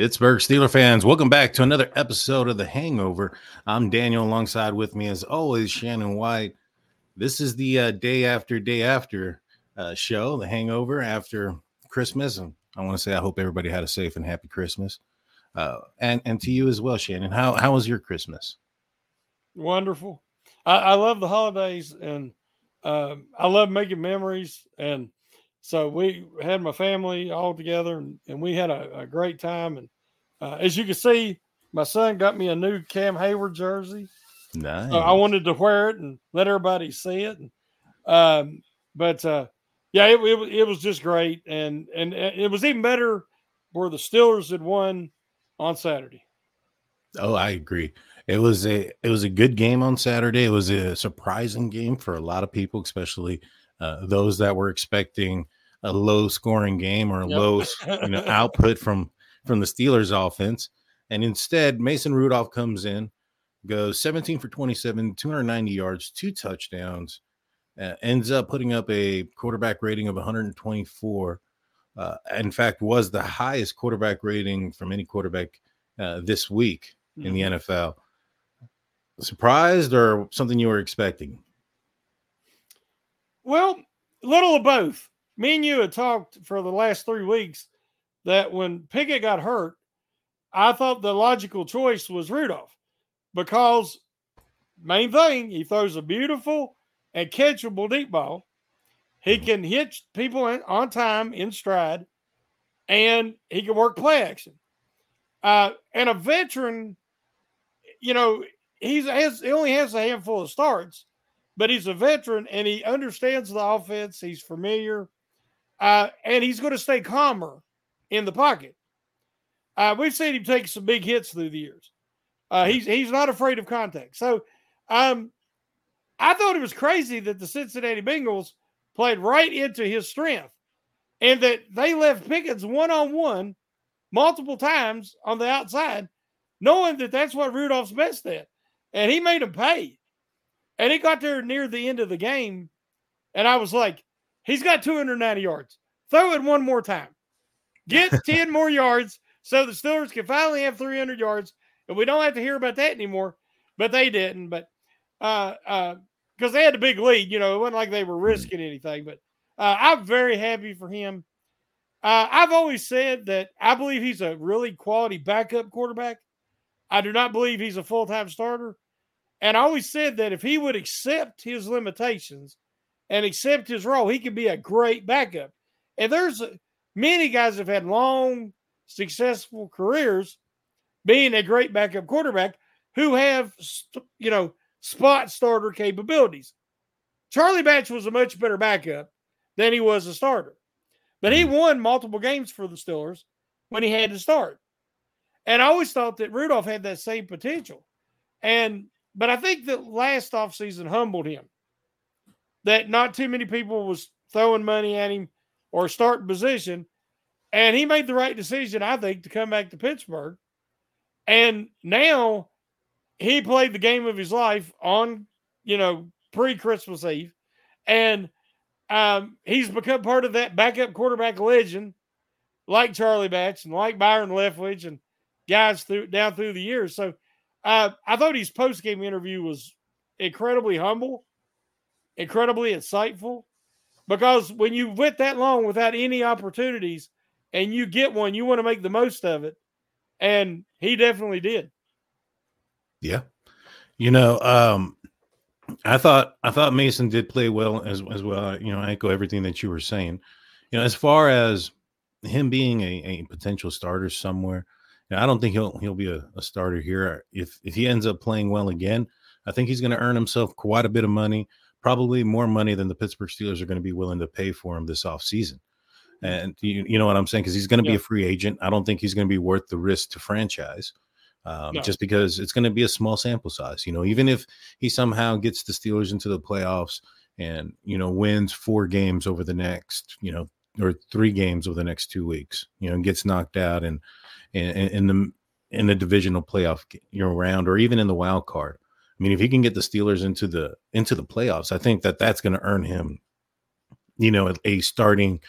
Pittsburgh Steeler fans, welcome back to another episode of The Hangover. I'm Daniel, alongside with me, as always, Shannon White. This is the uh, day after day after uh, show, The Hangover, after Christmas. And I want to say I hope everybody had a safe and happy Christmas. Uh, and and to you as well, Shannon. How how was your Christmas? Wonderful. I, I love the holidays and um, I love making memories and so we had my family all together and, and we had a, a great time. And uh, as you can see, my son got me a new Cam Heyward jersey. Nice. Uh, I wanted to wear it and let everybody see it. And, um, but uh, yeah, it, it, it, was just great. And, and it was even better where the Steelers had won on Saturday. Oh, I agree. It was a it was a good game on Saturday. It was a surprising game for a lot of people, especially uh, those that were expecting a low scoring game or a yep. low you know output from from the Steelers offense. And instead, Mason Rudolph comes in, goes 17 for 27, 290 yards, two touchdowns, uh, ends up putting up a quarterback rating of 124. Uh, in fact, was the highest quarterback rating from any quarterback uh, this week mm-hmm. in the mm-hmm. NFL. Surprised or something you were expecting? Well, little of both. Me and you had talked for the last three weeks that when Pickett got hurt, I thought the logical choice was Rudolph because main thing, he throws a beautiful and catchable deep ball. He mm-hmm. can hit people on time in stride, and he can work play action. Uh, and a veteran, you know, he's has he only has a handful of starts, but he's a veteran and he understands the offense. He's familiar, uh, and he's going to stay calmer in the pocket. Uh, we've seen him take some big hits through the years. Uh, he's he's not afraid of contact. So, um, I thought it was crazy that the Cincinnati Bengals played right into his strength, and that they left Pickens one on one multiple times on the outside, knowing that that's what Rudolph's best at, and he made him pay. And it got there near the end of the game. And I was like, he's got 290 yards. Throw it one more time. Get 10 more yards so the Steelers can finally have 300 yards. And we don't have to hear about that anymore. But they didn't. But uh uh because they had a big lead, you know, it wasn't like they were hmm. risking anything. But uh, I'm very happy for him. Uh, I've always said that I believe he's a really quality backup quarterback. I do not believe he's a full time starter. And I always said that if he would accept his limitations and accept his role, he could be a great backup. And there's many guys have had long, successful careers being a great backup quarterback who have, you know, spot starter capabilities. Charlie Batch was a much better backup than he was a starter, but he mm-hmm. won multiple games for the Steelers when he had to start. And I always thought that Rudolph had that same potential. And but I think that last offseason humbled him. That not too many people was throwing money at him or starting position. And he made the right decision, I think, to come back to Pittsburgh. And now he played the game of his life on, you know, pre Christmas Eve. And um, he's become part of that backup quarterback legend, like Charlie Batch and like Byron Leftwich and guys through down through the years. So uh, I thought his post game interview was incredibly humble, incredibly insightful, because when you went that long without any opportunities and you get one, you want to make the most of it. And he definitely did. Yeah. You know, um, I thought I thought Mason did play well as as well. You know, I echo everything that you were saying. You know, as far as him being a, a potential starter somewhere, I don't think he'll he'll be a, a, starter here. If if he ends up playing well again, I think he's going to earn himself quite a bit of money, probably more money than the Pittsburgh Steelers are going to be willing to pay for him this offseason. And you, you know what I'm saying? Because he's going to yeah. be a free agent. I don't think he's going to be worth the risk to franchise. Um, no. Just because it's going to be a small sample size, you know, even if he somehow gets the Steelers into the playoffs and you know wins four games over the next, you know, or three games over the next two weeks, you know, gets knocked out and in, in the in the divisional playoff you know round or even in the wild card. I mean, if he can get the Steelers into the into the playoffs, I think that that's going to earn him, you know, a starting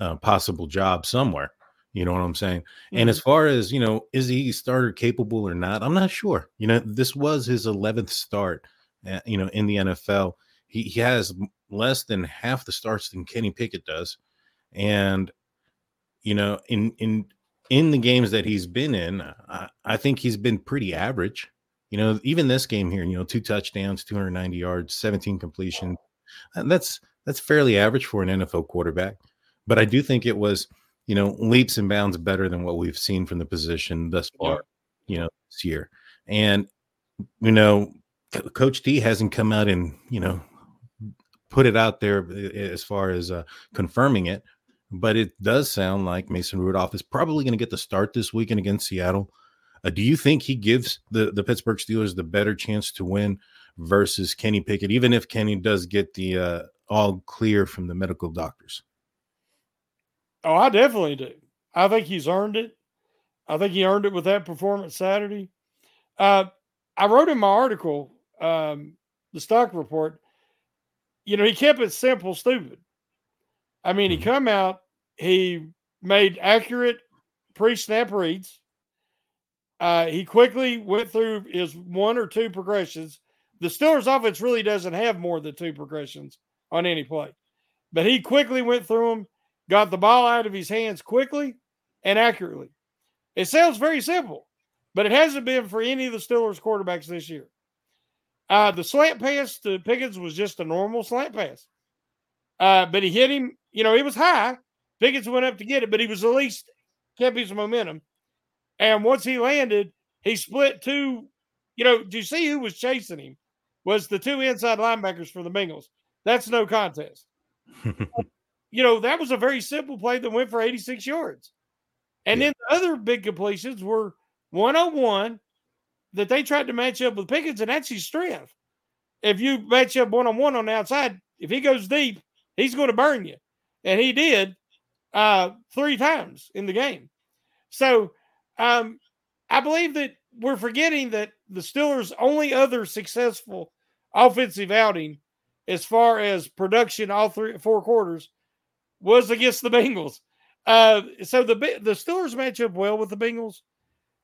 uh, possible job somewhere. You know what I'm saying? Mm-hmm. And as far as, you know, is he starter capable or not? I'm not sure. You know, this was his 11th start, at, uh, you know, in the NFL. He, he has less than half the starts than Kenny Pickett does. And, you know, in, in, in the games that he's been in, I, I think he's been pretty average. You know, even this game here, you know, two touchdowns, 290 yards, 17 completion. That's that's fairly average for an NFL quarterback. But I do think it was you know, leaps and bounds better than what we've seen from the position thus far, you know, this year. And, you know, Coach D hasn't come out and, you know, put it out there as far as uh, confirming it, but it does sound like Mason Rudolph is probably going to get the start this weekend against Seattle. Uh, do you think he gives the, the Pittsburgh Steelers the better chance to win versus Kenny Pickett, even if Kenny does get the uh, all clear from the medical doctors? Oh, I definitely do. I think he's earned it. I think he earned it with that performance Saturday. Uh, I wrote in my article, um, the stock report, you know, he kept it simple, stupid. I mean, he mm-hmm. come out, he made accurate pre-snap reads. Uh, he quickly went through his one or two progressions. The Steelers offense really doesn't have more than two progressions on any play, but he quickly went through them got the ball out of his hands quickly and accurately. It sounds very simple, but it hasn't been for any of the Steelers quarterbacks this year. Uh, the slant pass to Pickens was just a normal slant pass, uh, but he hit him. You know, he was high. Pickens went up to get it, but he was at least kept his momentum. And once he landed, he split two. You know, do you see who was chasing him? Was the two inside linebackers for the Bengals. That's no contest. you know, that was a very simple play that went for 86 yards. And yeah. then the other big completions were 101 that they tried to match up with Pickens, and that's his strength. If you match up one on one on the outside, if he goes deep, he's going to burn you. And he did uh, three times in the game. So um, I believe that we're forgetting that the Steelers' only other successful offensive outing as far as production all three four quarters was against the Bengals. Uh, so the the Steelers match up well with the Bengals.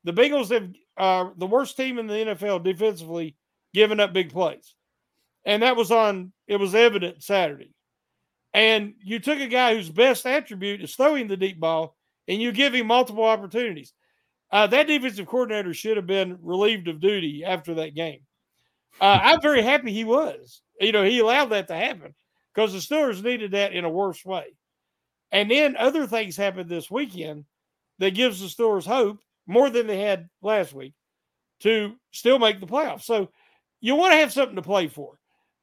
The Bengals have uh, the worst team in the NFL defensively, giving up big plays, and that was on. It was evident Saturday. And you took a guy whose best attribute is throwing the deep ball, and you give him multiple opportunities. Uh, that defensive coordinator should have been relieved of duty after that game. Uh, I'm very happy he was. You know, he allowed that to happen because the Steelers needed that in a worse way. And then other things happened this weekend that gives the Steelers hope more than they had last week to still make the playoffs. So you want to have something to play for.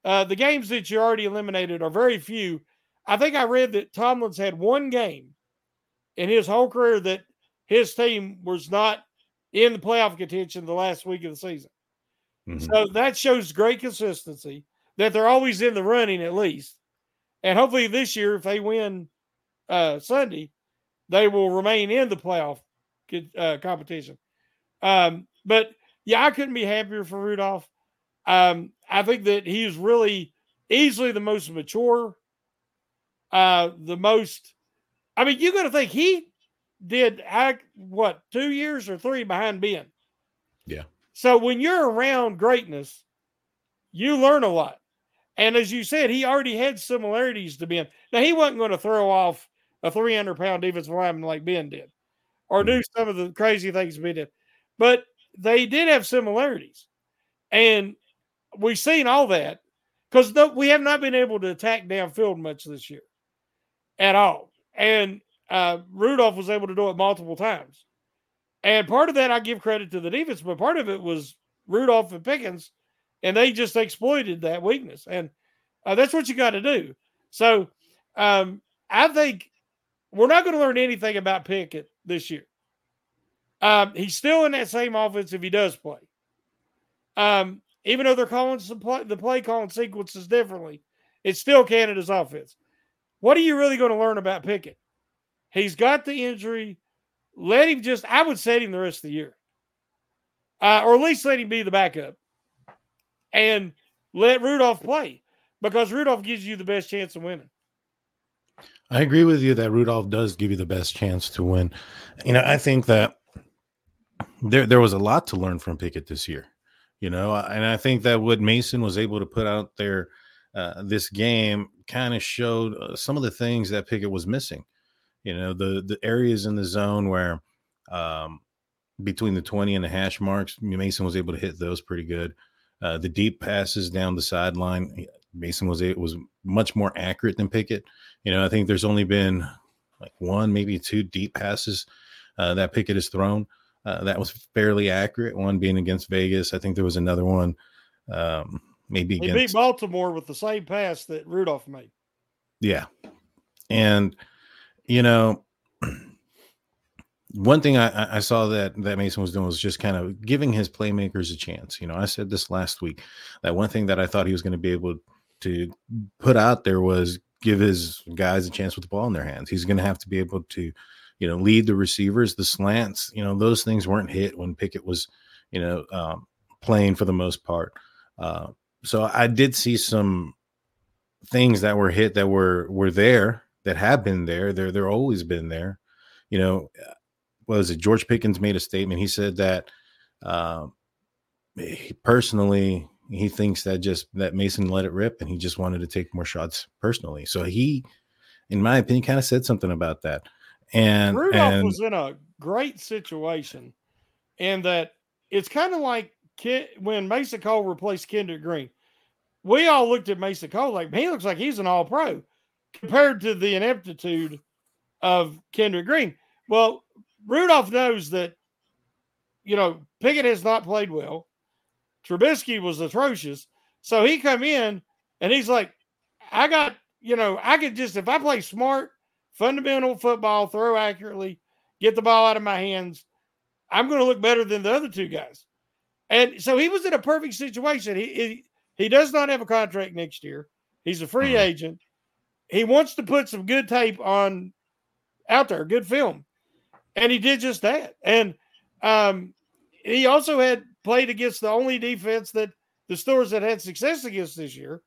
Uh, the games that you already eliminated are very few. I think I read that Tomlin's had one game in his whole career that his team was not in the playoff contention the last week of the season. Mm-hmm. So that shows great consistency that they're always in the running at least. And hopefully this year, if they win uh, Sunday, they will remain in the playoff uh, competition. Um, but yeah, I couldn't be happier for Rudolph. Um, I think that he is really easily the most mature, uh, the most. I mean, you got to think he did I, what two years or three behind Ben. Yeah. So when you're around greatness, you learn a lot. And as you said, he already had similarities to Ben. Now he wasn't going to throw off a 300 pound defensive lineman like Ben did, or do mm-hmm. some of the crazy things Ben did. But they did have similarities. And we've seen all that because we have not been able to attack downfield much this year at all. And uh, Rudolph was able to do it multiple times. And part of that I give credit to the defense, but part of it was Rudolph and Pickens, and they just exploited that weakness. And uh, that's what you got to do. So um, I think we're not going to learn anything about Pickett this year. Um, he's still in that same offense if he does play. Um, even though they're calling play, the play calling sequences differently, it's still Canada's offense. What are you really going to learn about Pickett? He's got the injury. Let him just, I would set him the rest of the year. Uh, or at least let him be the backup. And let Rudolph play because Rudolph gives you the best chance of winning. I agree with you that Rudolph does give you the best chance to win. You know, I think that there there was a lot to learn from Pickett this year. You know, and I think that what Mason was able to put out there uh, this game kind of showed uh, some of the things that Pickett was missing. You know, the the areas in the zone where um, between the 20 and the hash marks, Mason was able to hit those pretty good. Uh, the deep passes down the sideline, Mason was it was much more accurate than Pickett. You know, I think there's only been like one, maybe two deep passes uh, that Pickett has thrown. Uh, that was fairly accurate. One being against Vegas. I think there was another one, um, maybe against beat Baltimore with the same pass that Rudolph made. Yeah, and you know, one thing I, I, saw that that Mason was doing was just kind of giving his playmakers a chance. You know, I said this last week that one thing that I thought he was going to be able to put out there was give his guys a chance with the ball in their hands. He's going to have to be able to, you know, lead the receivers, the slants. You know, those things weren't hit when Pickett was, you know, um, playing for the most part. Uh, so I did see some things that were hit that were were there that have been there. They're they're always been there. You know, was it George Pickens made a statement? He said that uh, he personally he thinks that just that Mason let it rip and he just wanted to take more shots personally. So he, in my opinion, kind of said something about that. And Rudolph and, was in a great situation, and that it's kind of like when Mason Cole replaced Kendrick Green. We all looked at Mason Cole like he looks like he's an All Pro compared to the ineptitude of Kendrick Green. Well, Rudolph knows that, you know, Pickett has not played well. Trubisky was atrocious. So he come in and he's like, I got, you know, I could just if I play smart, fundamental football, throw accurately, get the ball out of my hands, I'm going to look better than the other two guys. And so he was in a perfect situation. He he, he does not have a contract next year. He's a free mm-hmm. agent. He wants to put some good tape on out there, good film. And he did just that. And um, he also had played against the only defense that the stores had had success against this year.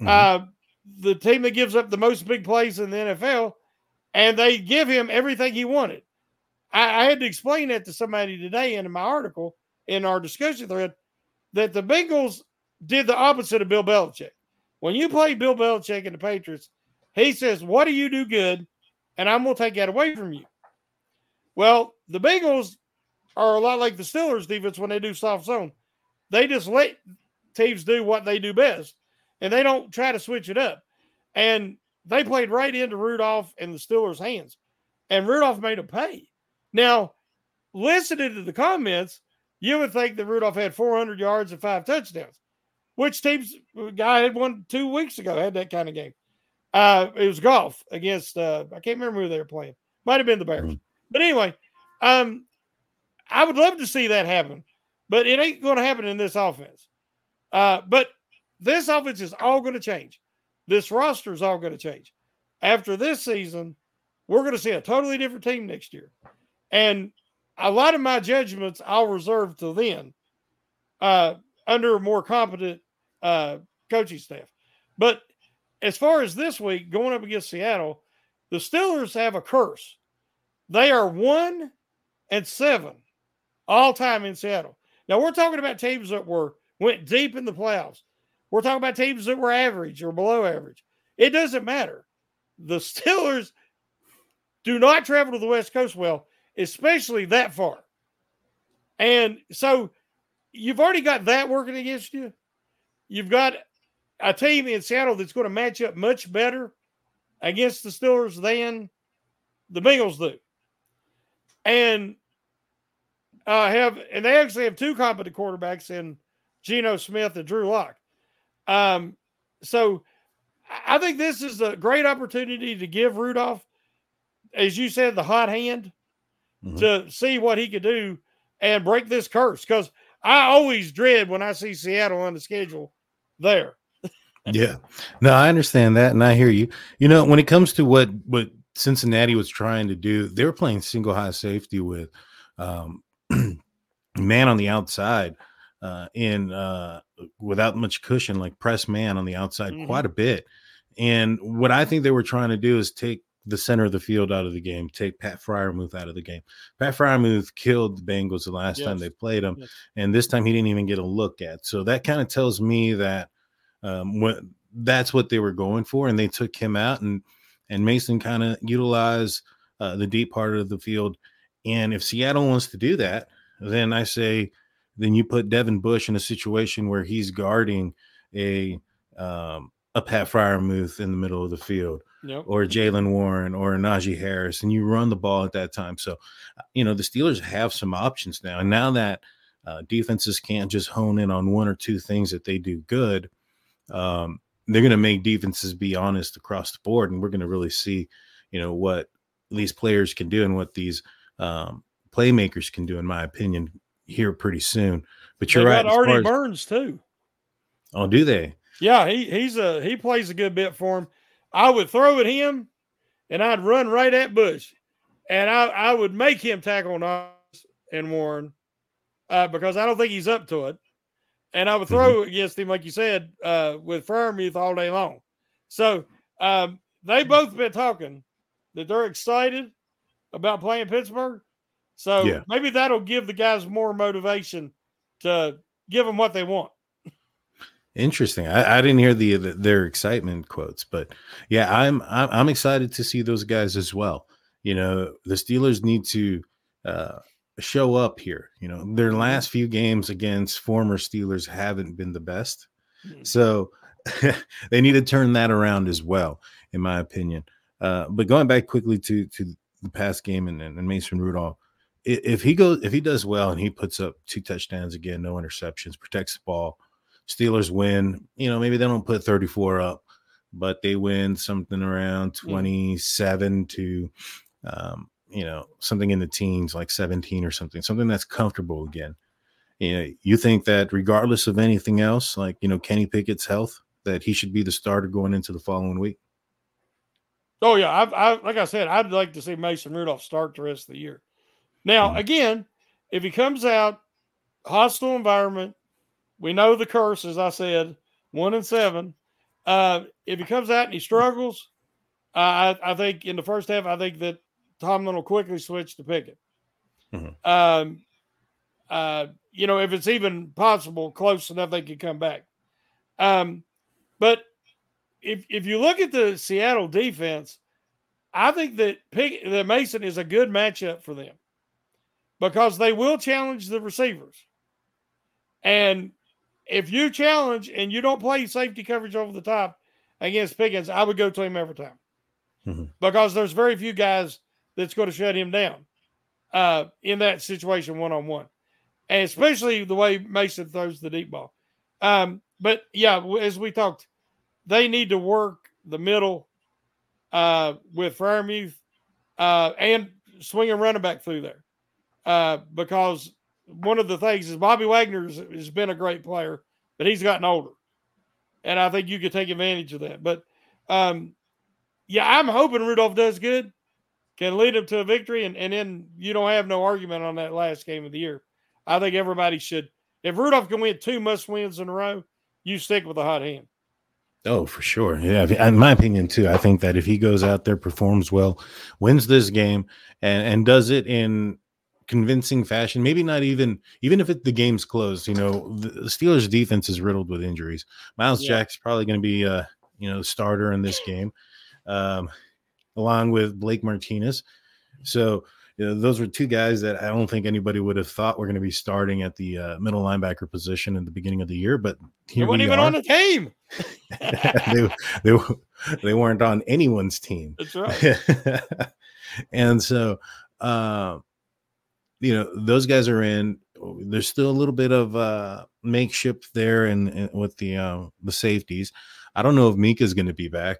Mm-hmm. Uh, the team that gives up the most big plays in the NFL, and they give him everything he wanted. I, I had to explain that to somebody today in my article in our discussion thread that the Bengals did the opposite of Bill Belichick. When you play Bill Belichick and the Patriots, he says, What do you do good? And I'm going to take that away from you. Well, the Bengals are a lot like the Steelers defense when they do soft zone. They just let teams do what they do best, and they don't try to switch it up. And they played right into Rudolph and the Steelers' hands, and Rudolph made a pay. Now, listening to the comments, you would think that Rudolph had 400 yards and five touchdowns. Which teams guy had one two weeks ago had that kind of game? Uh, it was Goff against uh, I can't remember who they were playing. Might have been the Bears. Mm-hmm. But anyway, um, I would love to see that happen, but it ain't going to happen in this offense. Uh, but this offense is all going to change. This roster is all going to change. After this season, we're going to see a totally different team next year. And a lot of my judgments I'll reserve till then uh, under a more competent uh, coaching staff. But as far as this week going up against Seattle, the Steelers have a curse. They are one and seven all time in Seattle. Now we're talking about teams that were went deep in the playoffs. We're talking about teams that were average or below average. It doesn't matter. The Steelers do not travel to the West Coast well, especially that far. And so you've already got that working against you. You've got a team in Seattle that's going to match up much better against the Steelers than the Bengals do. And uh, have and they actually have two competent quarterbacks in Geno Smith and Drew Lock. Um, so I think this is a great opportunity to give Rudolph, as you said, the hot hand mm-hmm. to see what he could do and break this curse. Because I always dread when I see Seattle on the schedule there. yeah, no, I understand that, and I hear you. You know, when it comes to what what Cincinnati was trying to do, they were playing single high safety with um, man on the outside uh, in uh, without much cushion, like press man on the outside mm-hmm. quite a bit. And what I think they were trying to do is take the center of the field out of the game, take Pat Freiermuth out of the game. Pat Freiermuth killed the Bengals the last yes. time they played him, yes. and this time he didn't even get a look at. So that kind of tells me that um, what that's what they were going for, and they took him out, and and Mason kind of utilized uh, the deep part of the field. And if Seattle wants to do that, then I say, then you put Devin Bush in a situation where he's guarding a um, a Pat Freiermuth in the middle of the field yep. or Jalen Warren or Najee Harris, and you run the ball at that time. So, uh, you know, the Steelers have some options now. And now that uh, defenses can't just hone in on one or two things that they do good, um, they're going to make defenses be honest across the board. And we're going to really see, you know, what these players can do and what these um, playmakers can do, in my opinion, here pretty soon. But you're they right. Artie as, Burns, too. Oh, do they? Yeah, he he's a he plays a good bit for him. I would throw at him and I'd run right at Bush. And I, I would make him tackle Nas and Warren uh, because I don't think he's up to it. And I would throw mm-hmm. against him, like you said, uh, with Freiermuth all day long. So um, they both been talking that they're excited about playing Pittsburgh. So yeah. maybe that'll give the guys more motivation to give them what they want. Interesting. I, I didn't hear the, the, their excitement quotes, but yeah, I'm, I'm I'm excited to see those guys as well. You know, the Steelers need to uh, show up here. You know, their last few games against former Steelers haven't been the best, mm-hmm. so they need to turn that around as well, in my opinion. Uh, but going back quickly to to the past game and, and Mason Rudolph, if he goes, if he does well and he puts up two touchdowns again, no interceptions, protects the ball Steelers win. You know, maybe they don't put 34 up, but they win something around hmm. 27 to, um, you know, something in the teens, like 17 or something, something that's comfortable again. You know, you think that regardless of anything else, like, you know, Kenny Pickett's health, that he should be the starter going into the following week? Oh, yeah. I, I like I said, I'd like to see Mason Rudolph start the rest of the year. Now, mm-hmm. again, if he comes out, hostile environment, we know the curse, as I said, one and seven. Uh, if he comes out and he struggles, uh, I, I, think in the first half, I think that Tomlin will quickly switch to Pickett. Mm-hmm. Um, uh, you know, if it's even possible, close enough, they could come back. Um, but if if you look at the Seattle defense, I think that Pick, that Mason is a good matchup for them because they will challenge the receivers. And if you challenge and you don't play safety coverage over the top against Pickens, I would go to him every time mm-hmm. because there's very few guys that's going to shut him down uh, in that situation one on one, and especially the way Mason throws the deep ball. Um, but yeah, as we talked, they need to work the middle uh, with Freiermuth uh, and swing a running back through there uh, because one of the things is Bobby Wagner has been a great player, but he's gotten older, and I think you could take advantage of that. But um, yeah, I'm hoping Rudolph does good, can lead him to a victory, and, and then you don't have no argument on that last game of the year. I think everybody should. If Rudolph can win two must wins in a row, you stick with the hot hand. Oh, for sure. Yeah. In my opinion, too, I think that if he goes out there, performs well, wins this game, and, and does it in convincing fashion. Maybe not even even if it, the game's closed. You know, the, Steelers' defense is riddled with injuries. Myles yeah. Jack's probably going to be uh, you know starter in this game, um, along with Blake Martinez. So you know, those were two guys that I don't think anybody would have thought were going to be starting at the uh, middle linebacker position in the beginning of the year. But here they weren't even are. on the team. they, they they weren't on anyone's team. That's right. and so. Uh, you know those guys are in there's still a little bit of uh makeshift there and, and with the uh the safeties. I don't know if Minkah's going to be back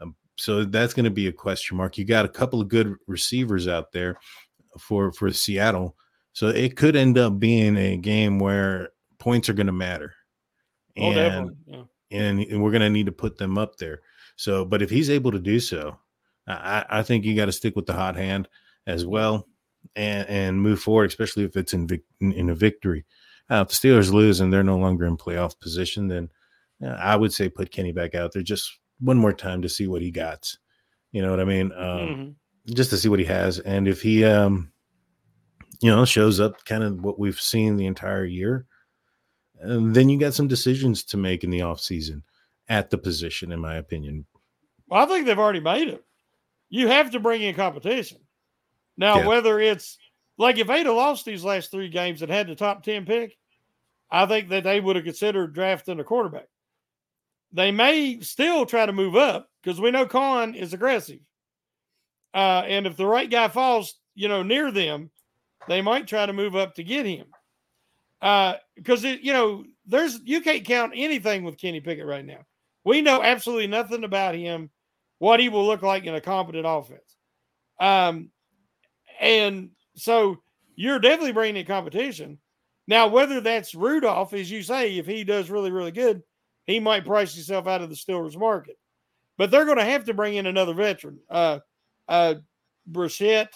um, so that's going to be a question mark. You got a couple of good receivers out there for for seattle so it could end up being a game where points are going to matter. Oh, and, yeah. and, and we're going to need to put them up there. So but if he's able to do so i i think you got to stick with the hot hand as well and and move forward, especially if it's in in a victory. Uh, if the Steelers lose and they're no longer in playoff position, then uh, I would say put Kenny back out there. Just one more time to see what he got. You know what I mean? Um, mm-hmm. Just to see what he has, and if he, um, you know, shows up kind of what we've seen the entire year, and then you got some decisions to make in the off season at the position, in my opinion. Well, I think they've already made it. You have to bring in competition. Now, yeah. whether it's like if they'd have lost these last three games and had the top 10 pick, I think that they would have considered drafting a quarterback. They may still try to move up because we know Khan is aggressive. Uh, and if the right guy falls, you know, near them, they might try to move up to get him. Because, uh, you know, there's you can't count anything with Kenny Pickett right now. We know absolutely nothing about him, what he will look like in a competent offense. Um, and so you're definitely bringing in competition. Now, whether that's Rudolph, as you say, if he does really, really good, he might price himself out of the Steelers market. But they're going to have to bring in another veteran, uh, uh, Brissett,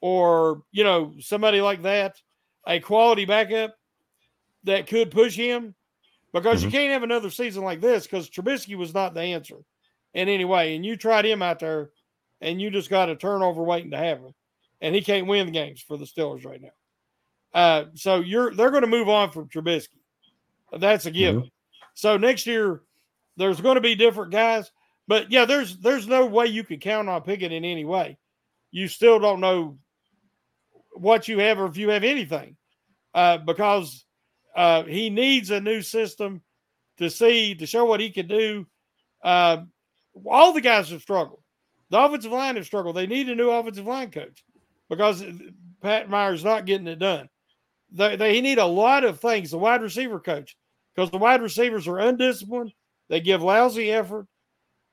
or you know somebody like that, a quality backup that could push him, because mm-hmm. you can't have another season like this because Trubisky was not the answer in any way, and you tried him out there, and you just got a turnover waiting to happen, and he can't win the games for the Steelers right now. Uh, so you're they're going to move on from Trubisky. That's a given. Mm-hmm. So next year, there's going to be different guys, but yeah, there's there's no way you can count on Pickett in any way. You still don't know what you have or if you have anything, uh, because uh, he needs a new system to see to show what he can do. Uh, all the guys have struggled. The offensive line has struggled. They need a new offensive line coach because Pat Meyer's not getting it done. They, they need a lot of things. The wide receiver coach because the wide receivers are undisciplined. They give lousy effort.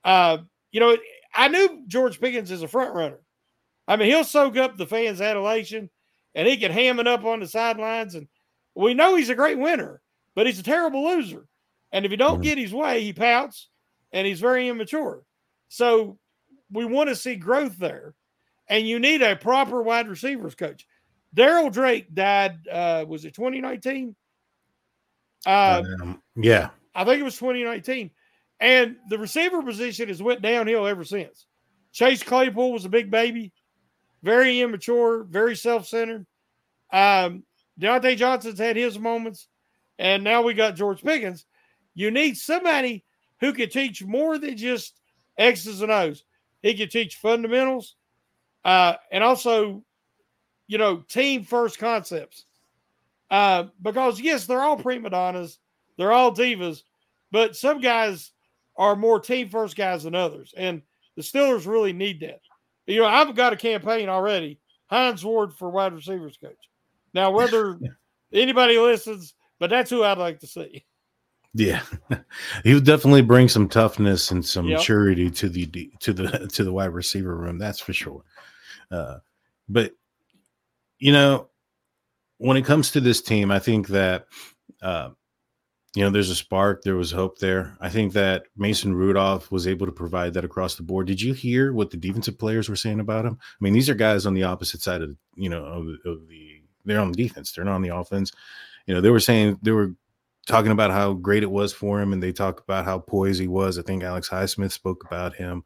Uh, you know, I knew George Pickens is a front runner. I mean, he'll soak up the fans' adulation and he can ham it up on the sidelines. And we know he's a great winner, but he's a terrible loser. And if he don't mm-hmm. get his way, he pouts and he's very immature. So we want to see growth there. And you need a proper wide receivers coach. Darryl Drake died, uh, was it 2019? Uh, um, yeah, I think it was 2019, and the receiver position has went downhill ever since. Chase Claypool was a big baby, very immature, very self-centered. Um, Diontae Johnson's had his moments, and now we got George Pickens. You need somebody who can teach more than just X's and O's. He can teach fundamentals, uh, and also, you know, team first concepts. Uh, because yes, they're all prima donnas, they're all divas, but some guys are more team first guys than others, and the Steelers really need that. You know, I've got a campaign already. Hines Ward for wide receivers coach. Now, whether anybody listens, but that's who I'd like to see. Yeah, he would definitely bring some toughness and some yep. maturity to the to the to the wide receiver room. That's for sure. Uh, but you know, when it comes to this team, I think that uh, you know there's a spark, there was hope there. I think that Mason Rudolph was able to provide that across the board. Did you hear what the defensive players were saying about him? I mean, these are guys on the opposite side of you know of, of the they're on the defense, they're not on the offense. You know, they were saying they were talking about how great it was for him, and they talk about how poised he was. I think Alex Highsmith spoke about him,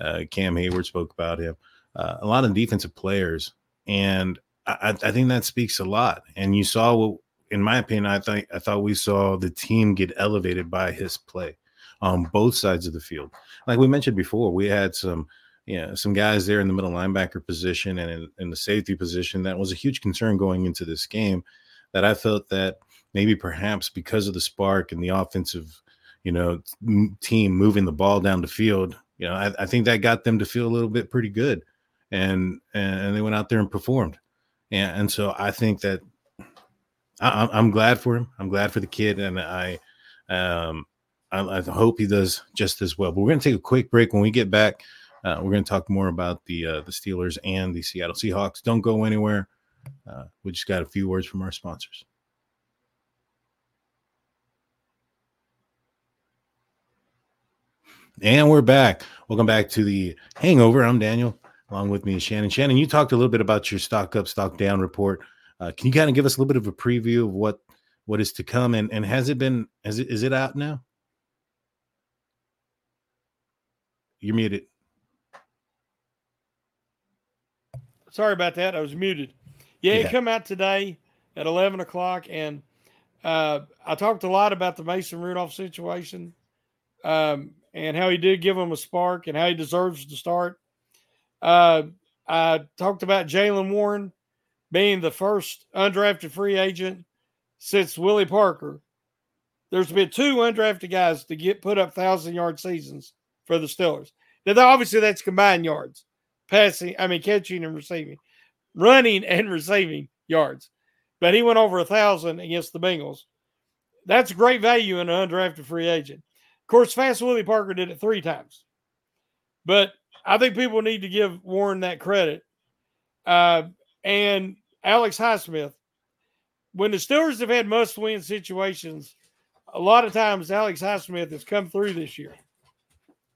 uh, Cam Heyward spoke about him. Uh, a lot of defensive players, and I, I think that speaks a lot. And you saw what, in my opinion, I think I thought we saw the team get elevated by his play on both sides of the field. Like we mentioned before, we had some, you know, some guys there in the middle linebacker position and in, in the safety position that was a huge concern going into this game. That I felt that maybe perhaps because of the spark and the offensive, you know, team moving the ball down the field, you know, I, I think that got them to feel a little bit pretty good, and and they went out there and performed and, and so I think that I, am glad for him. I'm glad for the kid, and I, um, I, I, hope he does just as well. But we're going to take a quick break. When we get back, uh, we're going to talk more about the uh, the Steelers and the Seattle Seahawks. Don't go anywhere. Uh, we just got a few words from our sponsors. And we're back. Welcome back to the Hangover. I'm Daniel. Along with me is Shannon. Shannon, you talked a little bit about your stock up, stock down report. Uh, can you kind of give us a little bit of a preview of what what is to come? And and has it been? Has it is it out now? You're muted. Sorry about that. I was muted. Yeah, Yeah. he come out today at eleven o'clock, and uh, I talked a lot about the Mason Rudolph situation, um, and how he did give him a spark, and how he deserves to start. Uh, I talked about Jalen Warren being the first undrafted free agent since Willie Parker. There's been two undrafted guys to get put up thousand yard seasons for the Steelers. Now, obviously, that's combined yards, passing. I mean, catching and receiving, running and receiving yards. But he went over a thousand against the Bengals. That's great value in an undrafted free agent. Of course, Fast Willie Parker did it three times. But I think people need to give Warren that credit. Uh, and Alex Highsmith, when the Steelers have had must win situations, a lot of times Alex Highsmith has come through this year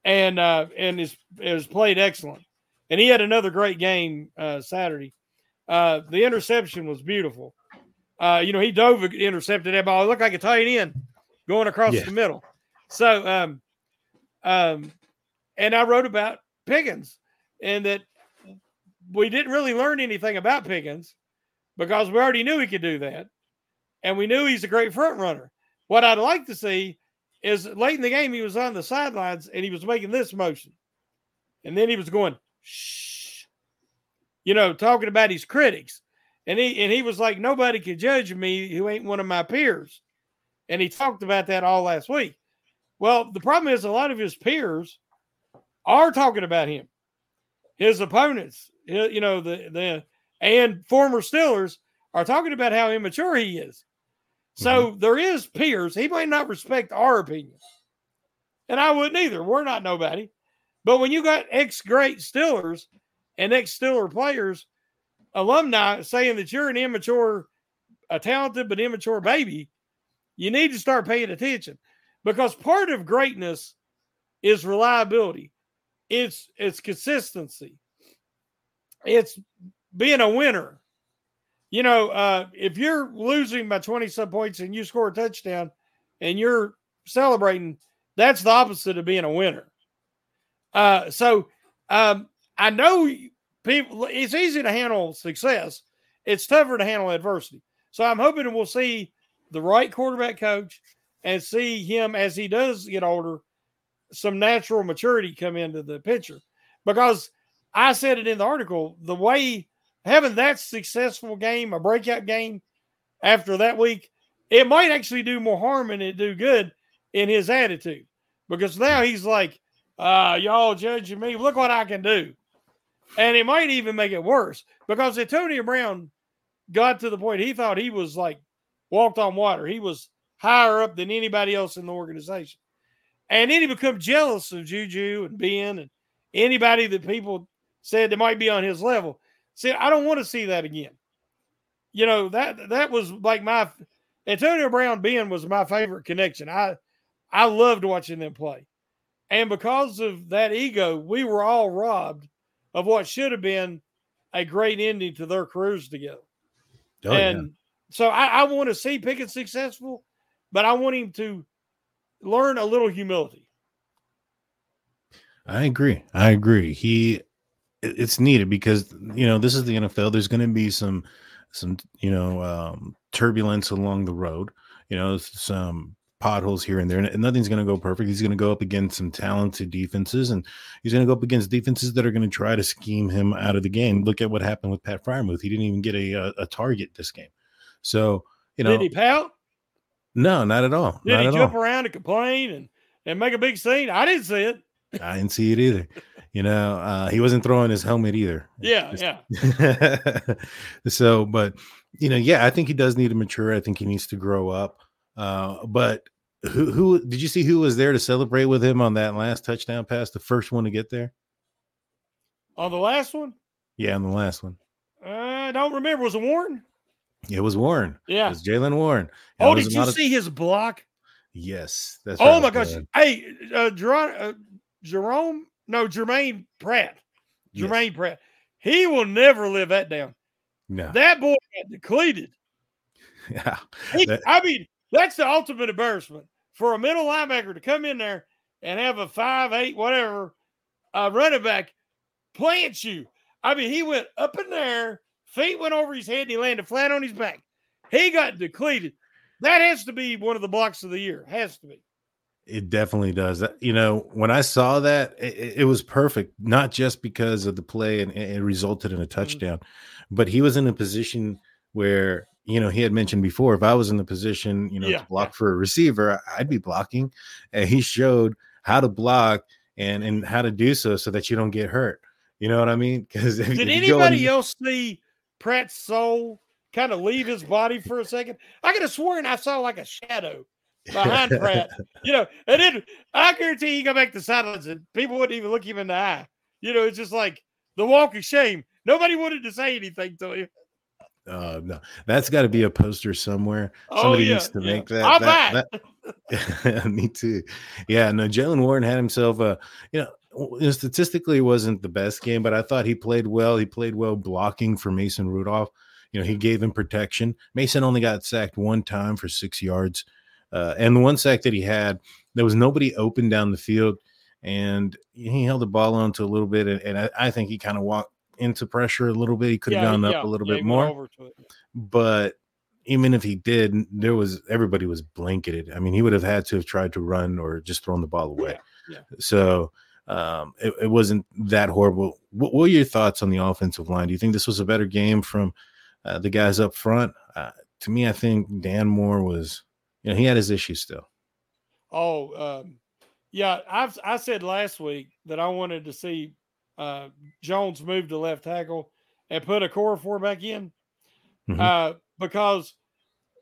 and uh, and is has played excellent. And he had another great game uh, Saturday. Uh, the interception was beautiful. Uh, you know, he dove intercepted that ball. It looked like a tight end going across Yeah. the middle. So, um, um, and I wrote about Pickens and that we didn't really learn anything about Pickens because we already knew he could do that, and we knew he's a great front runner. What I'd like to see is late in the game he was on the sidelines and he was making this motion, and then he was going shh, you know, talking about his critics, and he and he was like, nobody could judge me who ain't one of my peers, and he talked about that all last week. Well, the problem is a lot of his peers are talking about him, his opponents, you know, the the and former Steelers are talking about how immature he is. So mm-hmm. there is peers. He may not respect our opinion. And I wouldn't either. We're not nobody. But when you got ex great Steelers and ex Steeler players, alumni saying that you're an immature, a talented but immature baby, you need to start paying attention because part of greatness is reliability. It's it's consistency. It's being a winner. You know, uh, if you're losing by 20 some points and you score a touchdown and you're celebrating, that's the opposite of being a winner. Uh, so um, I know people, it's easy to handle success, it's tougher to handle adversity. So I'm hoping we'll see the right quarterback coach and see him as he does get older, some natural maturity come into the picture. Because I said it in the article, the way having that successful game, a breakout game after that week, it might actually do more harm than it do good in his attitude. Because now he's like, uh, y'all judging me. Look what I can do. And it might even make it worse because Antonio Brown got to the point he thought he was like walked on water. He was higher up than anybody else in the organization. And then he become jealous of Juju and Ben and anybody that people said that might be on his level. See, I don't want to see that again. You know, that that was like my Antonio Brown Ben was my favorite connection. I I loved watching them play. And because of that ego, we were all robbed of what should have been a great ending to their careers together. Oh, and so I, I want to see Pickett successful, but I want him to learn a little humility. I agree. I agree. He it's needed because you know this is the NFL. There's going to be some some you know um, turbulence along the road. You know some potholes here and there, and nothing's going to go perfect. He's going to go up against some talented defenses, and he's going to go up against defenses that are going to try to scheme him out of the game. Look at what happened with Pat Freiermuth. He didn't even get a a, a target this game. So you know, Did he pout? No, not at all. Did not he jump all. around and complain and, and make a big scene? I didn't see it. I didn't see it either. You know, uh, he wasn't throwing his helmet either. Yeah, Just- yeah. so, but you know, yeah, I think he does need to mature. I think he needs to grow up. Uh, but who who did you see who was there to celebrate with him on that last touchdown pass, the first one to get there? On the last one, Yeah, on the last one. uh, I don't remember. Was it Warren? It was Warren. Yeah, it was Jalen Warren. And Oh, did you of- see his block? Yes, that's Oh my gosh! Hey, uh, Jerome, uh, Jerome, no, Germaine Pratt, Yes. Germaine Pratt. He will never live that down. No, That boy got depleted. yeah, He- That- I mean, that's the ultimate embarrassment for a middle linebacker to come in there and have a five, eight, whatever, a running back plant you. I mean, he went up in there, feet went over his head, and he landed flat on his back. He got depleted. That has to be one of the blocks of the year. Has to be. It definitely does. You know, when I saw that, it, it was perfect. Not just because of the play and it resulted in a mm-hmm. touchdown, mm-hmm. but he was in a position where you know he had mentioned before. If I was in the position, you know, yeah. to block for a receiver, I'd be blocking. And he showed how to block and and how to do so so that you don't get hurt. You know what I mean? Because did anybody else see Pratt's soul kind of leave his body for a second? I could have sworn I saw like a shadow behind Pratt. You know, and then I guarantee you go back to silence and people wouldn't even look him in the eye. You know, it's just like the walk of shame. Nobody wanted to say anything to you. Uh, no, that's got to be a poster somewhere. Oh, Somebody yeah, needs to yeah. make that. I'll that, that me too. Yeah, no, Jaylen Warren had himself a, you know, statistically wasn't the best game, but I thought he played well. He played well blocking for Mason Rudolph. You know, he gave him protection. Mason only got sacked one time for six yards. Uh, and the one sack that he had, there was nobody open down the field, and he held the ball on to a little bit, and, and I, I, think he kind of walked into pressure a little bit. He could have yeah, gone yeah, up a little yeah, bit more, but even if he did, there was everybody was blanketed. I mean, he would have had to have tried to run or just thrown the ball away. So um, it, it, wasn't that horrible. What, what, were your thoughts on the offensive line? Do you think this was a better game from uh, the guys up front? Uh, to me, I think Dan Moore was you know, he had his issues still. Oh, um, yeah. I've I said last week that I wanted to see uh, Jones move to left tackle and put Okorafor back in mm-hmm. uh, because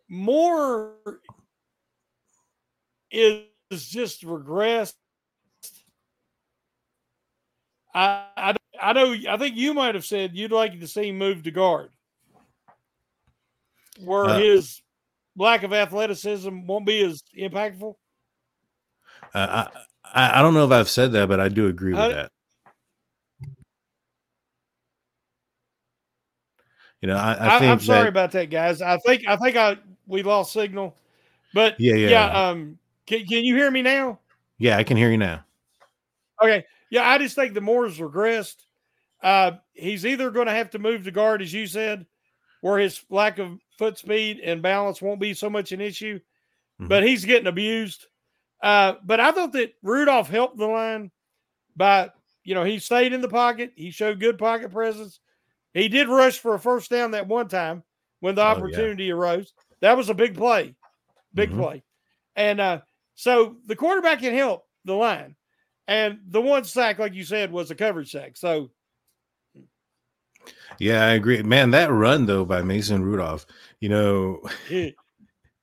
Moore is just regressed. I, I, I know. I think you might have said you'd like to see him move to guard, where uh, his lack of athleticism won't be as impactful? Uh, I I don't know if I've said that, but I do agree with I, that. You know, I, I am sorry about that, guys. I think I think I we lost signal, but yeah, yeah. yeah um, can, can you hear me now? Yeah, I can hear you now. Okay, yeah, I just think the Moore's regressed. Uh, he's either going to have to move to guard, as you said, where his lack of foot speed and balance won't be so much an issue. Mm-hmm. But he's getting abused. Uh, but I thought that Rudolph helped the line by, you know, he stayed in the pocket. He showed good pocket presence. He did rush for a first down that one time when the oh, opportunity yeah. arose. That was a big play, big mm-hmm. play. And uh, so the quarterback can help the line. And the one sack, like you said, was a coverage sack. So yeah, I agree. Man, that run though by Mason Rudolph, you know, he,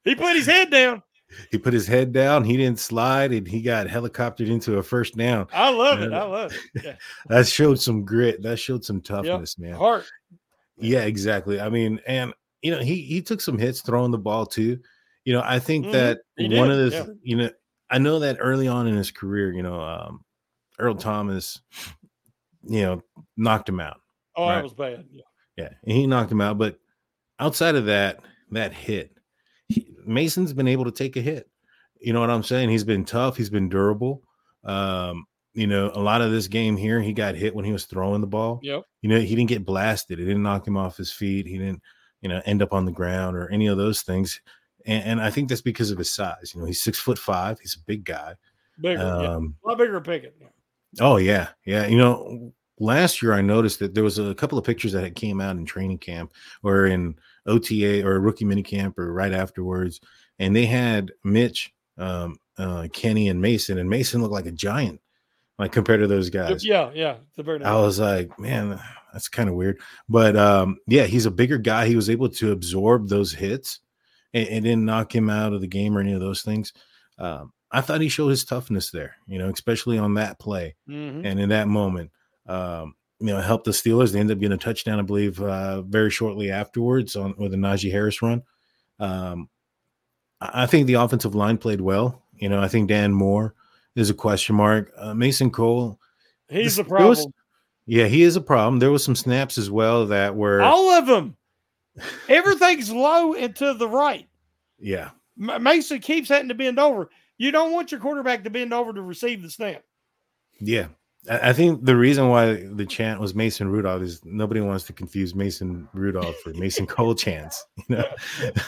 he put his head down. He put his head down. He didn't slide, and he got helicoptered into a first down. I love it. I love it. Yeah. that showed some grit. That showed some toughness, yep. man. Heart. Yeah, exactly. I mean, and you know, he he took some hits throwing the ball too. You know, I think mm-hmm. that he one did. of the yeah. you know, I know that early on in his career, you know, um, Earl Thomas, you know, knocked him out. Oh, right? that was bad. Yeah. Yeah. And he knocked him out. But outside of that, that hit, he, Mason's been able to take a hit. You know what I'm saying? He's been tough. He's been durable. Um, you know, a lot of this game here, he got hit when he was throwing the ball. Yep. You know, he didn't get blasted. It didn't knock him off his feet. He didn't, you know, end up on the ground or any of those things. And, and I think that's because of his size. You know, he's six foot five. He's a big guy. Bigger, um, yeah. a lot bigger Pickett. Oh yeah, yeah. You know, last year I noticed that there was a couple of pictures that had came out in training camp or in OTA or rookie mini camp or right afterwards, and they had Mitch, um, uh, Kenny, and Mason, and Mason looked like a giant, like compared to those guys. Yeah, yeah. I was like, man, that's kind of weird, but um, yeah, he's a bigger guy. He was able to absorb those hits and, and didn't knock him out of the game or any of those things. Um, I thought he showed his toughness there, you know, especially on that play mm-hmm. and in that moment um, you know, helped the Steelers. They ended up getting a touchdown, I believe, uh, very shortly afterwards on with a Najee Harris run. Um, I think the offensive line played well. You know, I think Dan Moore is a question mark. Uh, Mason Cole, he's a problem. Was, yeah, he is a problem. There was some snaps as well that were all of them. Everything's low and to the right. Yeah, Mason keeps having to bend over. You don't want your quarterback to bend over to receive the snap. Yeah, I think the reason why the chant was Mason Rudolph is nobody wants to confuse Mason Rudolph for Mason Cole chants. You know,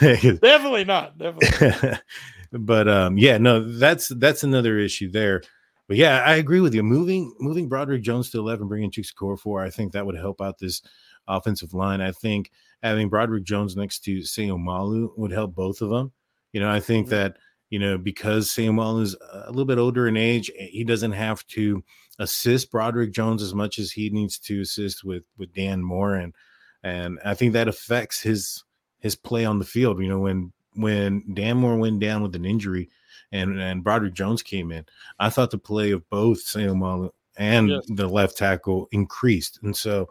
definitely not. Definitely. but um, yeah, no, that's that's another issue there. But yeah, I agree with you. Moving moving Broderick Jones to eleven, bringing Chukwuemeka four, I think that would help out this offensive line. I think having Broderick Jones next to Seumalo would help both of them. You know, I think mm-hmm. that you know because Seumalo is a little bit older in age, he doesn't have to assist Broderick Jones as much as he needs to assist with with Dan Moore, and and I think that affects his his play on the field. You know, when when Dan Moore went down with an injury, and and Broderick Jones came in, I thought the play of both Seumalo and yes. the left tackle increased, and so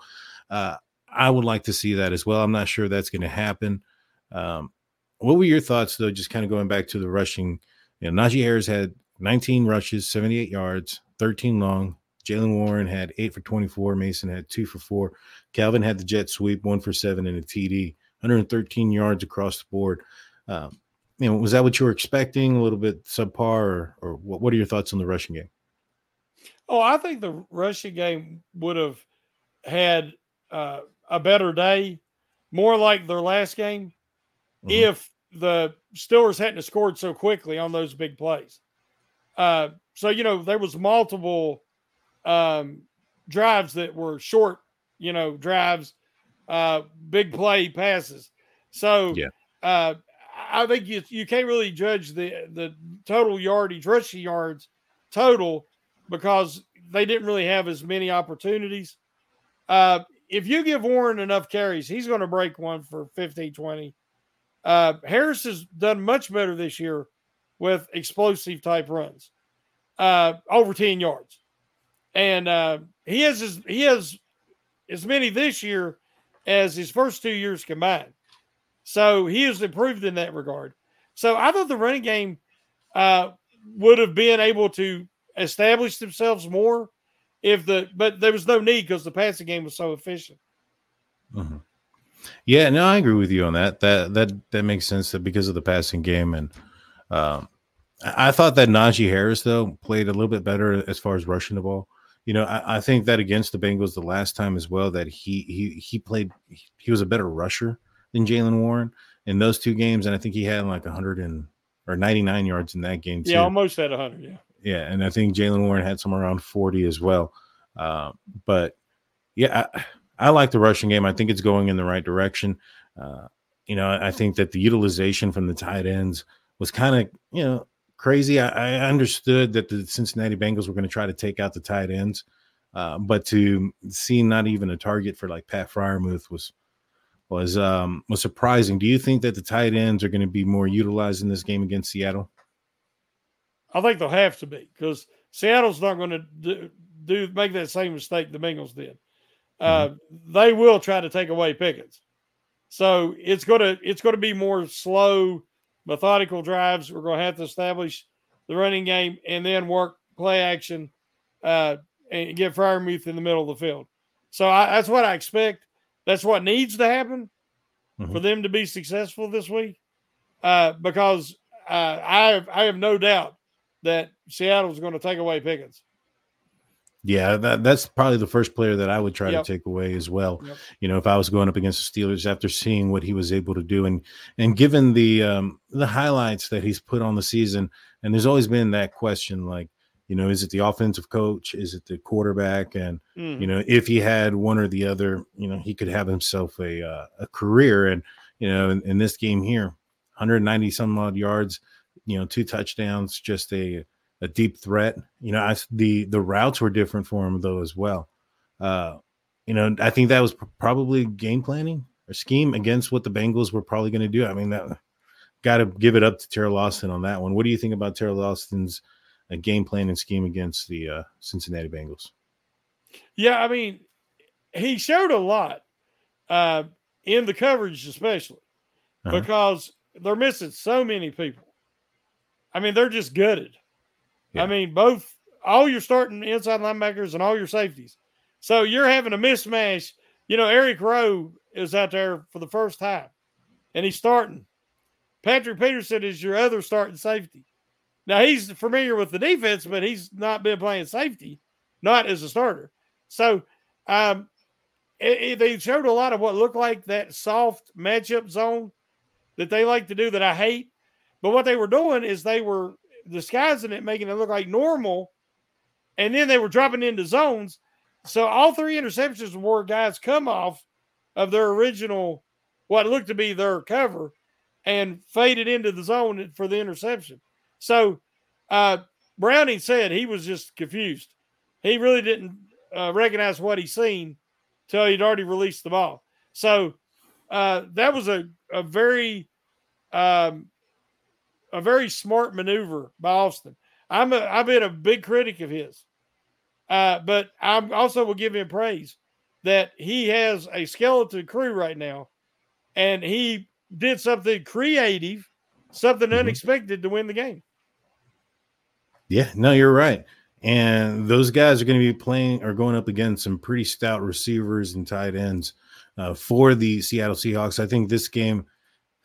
uh, I would like to see that as well. I'm not sure that's going to happen. Um, what were your thoughts though? Just kind of going back to the rushing. You know, Najee Harris had 19 rushes, 78 yards, 13 long. Jaylen Warren had eight for 24. Mason had two for four. Calvin had the jet sweep, one for seven, and a TD. 113 yards across the board. Um, you know, was that what you were expecting? A little bit subpar, or, or what, what are your thoughts on the rushing game? Oh, I think the rushing game would have had uh, a better day, more like their last game, mm-hmm. if the Steelers hadn't scored so quickly on those big plays. Uh, so you know there was multiple um, drives that were short, you know, drives, uh, big play passes. So yeah. uh, I think you you can't really judge the the total yardage, rushing yards total because they didn't really have as many opportunities. Uh, if you give Warren enough carries, he's going to break one for 15, 20. Uh, Harris has done much better this year with explosive type runs, uh, over 10 yards. And uh, he has his, he has as many this year as his first two years combined. So he has improved in that regard. So I thought the running game uh, would have been able to establish themselves more if the but there was no need because the passing game was so efficient. Mm-hmm. Yeah, no, I agree with you on that. That that that makes sense that because of the passing game and um, I thought that Najee Harris though played a little bit better as far as rushing the ball. You know, I, I think that against the Bengals the last time as well that he he he played he was a better rusher than Jaylen Warren in those two games, and I think he had like 100 and or 99 yards in that game too. Yeah, almost at 100. Yeah. Yeah, and I think Jaylen Warren had somewhere around 40 as well. Uh, but yeah, I, I, like the rushing game. I think it's going in the right direction. Uh, you know, I think that the utilization from the tight ends was kind of, you know, crazy. I, I, understood that the Cincinnati Bengals were going to try to take out the tight ends, uh, but to see not even a target for like Pat Freiermuth was was um was surprising. Do you think that the tight ends are going to be more utilized in this game against Seattle? I think they'll have to be because Seattle's not going to do, do, make that same mistake the Bengals did. Uh, mm-hmm. They will try to take away Pickens, so it's going to it's going to be more slow, methodical drives. We're going to have to establish the running game and then work play action uh, and get Freiermuth in the middle of the field. So I, that's what I expect. That's what needs to happen mm-hmm. for them to be successful this week. Uh, because uh, I have I have no doubt that Seattle's going to take away Pickens. Yeah, that, that's probably the first player that I would try yep. to take away as well. Yep. You know, if I was going up against the Steelers after seeing what he was able to do, and and given the um, the highlights that he's put on the season, and there's always been that question, like, you know, is it the offensive coach, is it the quarterback, and mm. you know, if he had one or the other, you know, he could have himself a uh, a career, and you know, in, in this game here, 190 some odd yards you know, two touchdowns, just a a deep threat. You know, I, the the routes were different for him though as well. Uh, you know, I think that was probably game planning or scheme against what the Bengals were probably going to do. I mean, that got to give it up to Teryl Austin on that one. What do you think about Teryl Austin's uh, game plan and scheme against the uh, Cincinnati Bengals? Yeah, I mean, he showed a lot uh, in the coverage, especially uh-huh. because they're missing so many people. I mean, they're just gutted. Yeah. I mean, both all your starting inside linebackers and all your safeties. So you're having a mismatch. You know, Eric Rowe is out there for the first time, and he's starting. Patrick Peterson is your other starting safety. Now he's familiar with the defense, but he's not been playing safety. not as a starter. So um, it, it, they showed a lot of what looked like that soft matchup zone that they like to do that I hate. But what they were doing is they were disguising it, making it look like normal, and then they were dropping into zones. So all three interceptions were guys come off of their original, what looked to be their cover, and faded into the zone for the interception. So uh, Browning said he was just confused. He really didn't uh, recognize what he seen till he'd already released the ball. So uh, that was a, a very um, a very smart maneuver by Austin. I'm a, I've been a big critic of his, uh, but I also will give him praise that he has a skeleton crew right now, and he did something creative, something mm-hmm. unexpected to win the game. Yeah, no, you're right. And those guys are going to be playing or going up against some pretty stout receivers and tight ends uh, for the Seattle Seahawks. I think this game,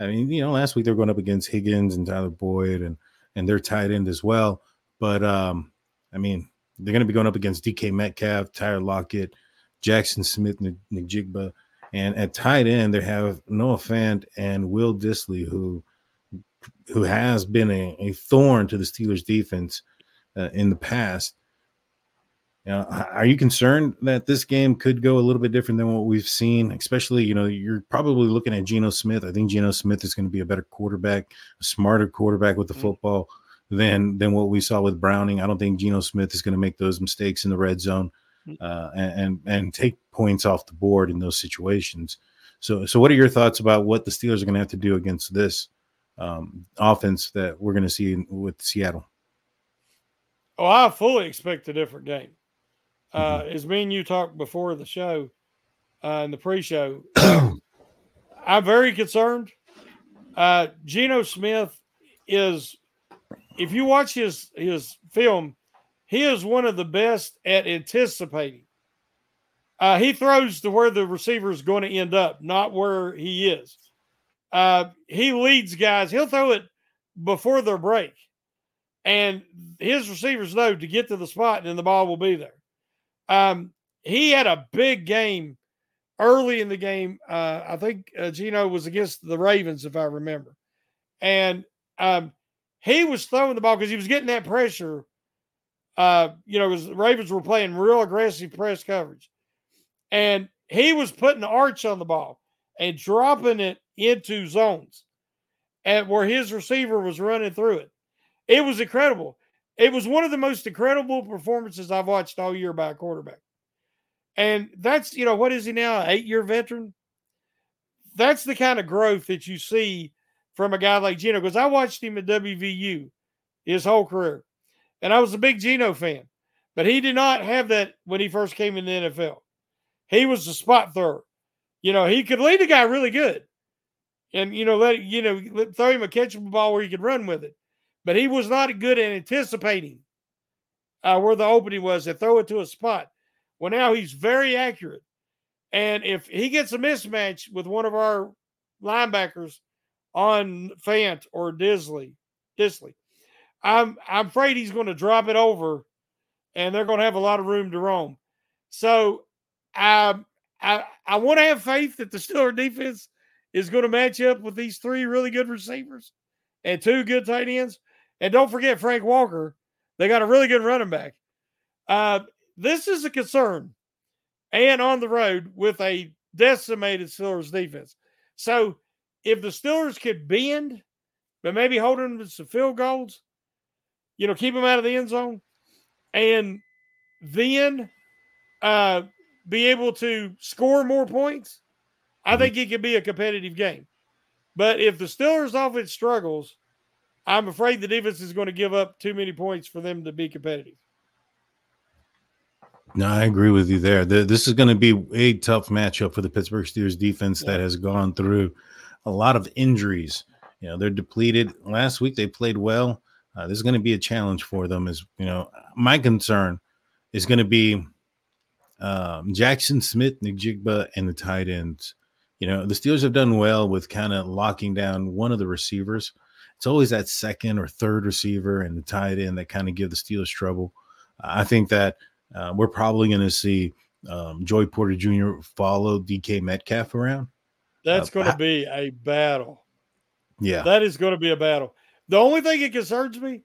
I mean, you know, last week they're going up against Higgins and Tyler Boyd and and their tight end as well. But um, I mean, they're going to be going up against DK Metcalf, Tyler Lockett, Jaxon Smith-Njigba, and at tight end they have Noah Fant and Will Dissly, who who has been a, a thorn to the Steelers defense uh, in the past. You know, are you concerned that this game could go a little bit different than what we've seen? Especially, you know, you're probably looking at Geno Smith. I think Geno Smith is going to be a better quarterback, a smarter quarterback with the mm-hmm. football than than what we saw with Browning. I don't think Geno Smith is going to make those mistakes in the red zone mm. uh, and, and and take points off the board in those situations. So, so what are your thoughts about what the Steelers are going to have to do against this um, offense that we're going to see in, with Seattle? Oh, I fully expect a different game. Uh, mm-hmm. As me and you talked before the show, uh, in the pre-show, I'm very concerned. Uh, Geno Smith is, if you watch his his film, he is one of the best at anticipating. Uh, he throws to where the receiver is going to end up, not where he is. Uh, he leads guys. He'll throw it before their break. And his receivers know to get to the spot and the ball will be there. Um, he had a big game early in the game. Uh, I think uh, Geno was against the Ravens, if I remember. And um, he was throwing the ball because he was getting that pressure. Uh, you know, because the Ravens were playing real aggressive press coverage. And he was putting the arch on the ball and dropping it into zones at where his receiver was running through it. It was incredible. It was one of the most incredible performances I've watched all year by a quarterback. And that's, you know, what is he now? Eight year veteran? That's the kind of growth that you see from a guy like Geno. Because I watched him at WVU his whole career. And I was a big Geno fan. But he did not have that when he first came in the NFL. He was a spot thrower. You know, he could lead a guy really good. And, you know, let you know, throw him a catchable ball where he could run with it but he was not good at anticipating uh, where the opening was to throw it to a spot. Well, now he's very accurate. And if he gets a mismatch with one of our linebackers on Fant or Dissly, Dissly, I'm I'm afraid he's going to drop it over, and they're going to have a lot of room to roam. So, um, I I want to have faith that the Steeler defense is going to match up with these three really good receivers and two good tight ends. And don't forget Frank Walker. They got a really good running back. Uh, this is a concern and on the road with a decimated Steelers defense. So if the Steelers could bend, but maybe hold them to some field goals, you know, keep them out of the end zone, and then uh, be able to score more points, I mm-hmm. think it could be a competitive game. But if the Steelers offense struggles, I'm afraid the defense is going to give up too many points for them to be competitive. No, I agree with you there. This is going to be a tough matchup for the Pittsburgh Steelers defense yeah. that has gone through a lot of injuries. You know, they're depleted. Last week they played well. Uh, this is going to be a challenge for them. Is you know, my concern is going to be um, Jaxon Smith-Njigba, and the tight ends. You know, the Steelers have done well with kind of locking down one of the receivers it's always that second or third receiver and the tight end that kind of give the Steelers trouble. I think that Uh, we're probably going to see um, Joey Porter Jr. follow DK Metcalf around. That's uh, going to be a battle. Yeah, that is going to be a battle. The only thing that concerns me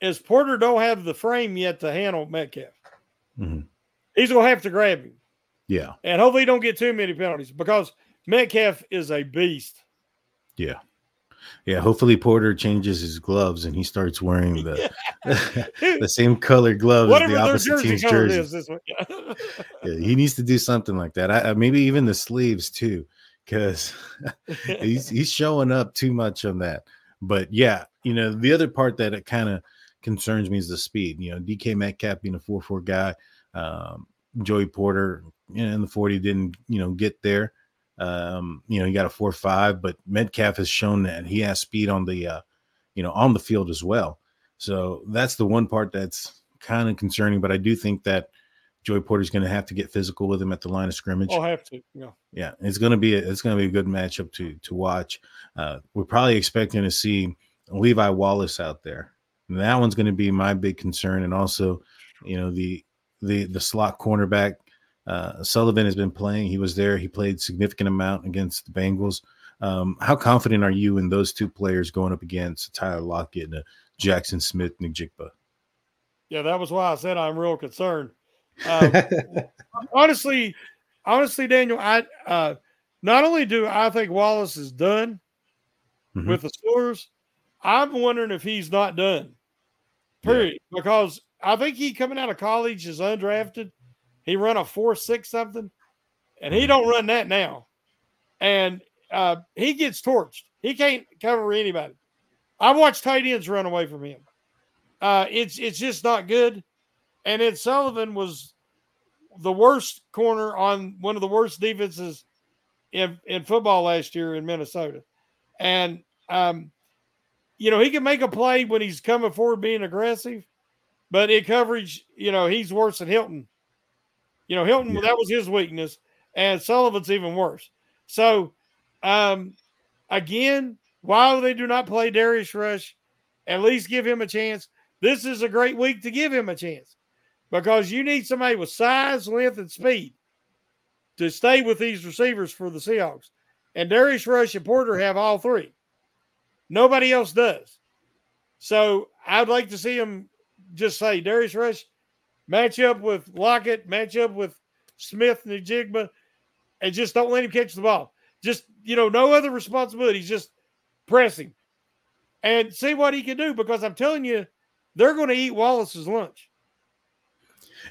is Porter don't have the frame yet to handle Metcalf. Mm-hmm. He's going to have to grab him. Yeah, and hopefully he don't get too many penalties because Metcalf is a beast. Yeah. Yeah, hopefully Porter changes his gloves and he starts wearing the the same color gloves Whatever the opposite team's jersey. Is, yeah, he needs to do something like that. I, maybe even the sleeves too, because he's he's showing up too much on that. But yeah, you know the other part that it kind of concerns me is the speed. You know, DK Metcalf being a four four guy, um, Joey Porter in the forty didn't you know get there. Um, you know, he got a four five, but Metcalf has shown that he has speed on the uh, you know, on the field as well. So that's the one part that's kind of concerning. But I do think that Joey Porter's going to have to get physical with him at the line of scrimmage. I'll have to. Yeah. Yeah, it's going to be a, it's going to be a good matchup to to watch. Uh, we're probably expecting to see Levi Wallace out there. And that one's going to be my big concern, and also, you know, the the the slot cornerback uh, Sullivan has been playing. He was there. He played significant amount against the Bengals. Um, how confident are you in those two players going up against Tyler Lockett and Jaxon Smith-Njigba? Yeah, that was why I said I'm real concerned. Um, honestly, honestly, Daniel, I uh, not only do I think Wallace is done mm-hmm. with the Steelers, I'm wondering if he's not done. Period. Yeah. Because I think he coming out of college is undrafted he run a four six something, and he don't run that now. And uh, he gets torched. He can't cover anybody. I watched tight ends run away from him. Uh, it's it's just not good. And Ed Sullivan was the worst corner on one of the worst defenses in, in football last year in Minnesota. And um, you know, he can make a play when he's coming forward being aggressive, but in coverage, you know, he's worse than Hilton you know, Hilton, yeah. that was his weakness, and Sullivan's even worse. So, um, again, while they do not play Darius Rush, at least give him a chance. This is a great week to give him a chance because you need somebody with size, length, and speed to stay with these receivers for the Seahawks. And Darius Rush and Porter have all three. Nobody else does. So I'd like to see him just say, Darius Rush, match up with Lockett, match up with Smith-Njigba, and just don't let him catch the ball. Just, you know, no other responsibilities, just press him and see what he can do because I'm telling you, they're going to eat Wallace's lunch.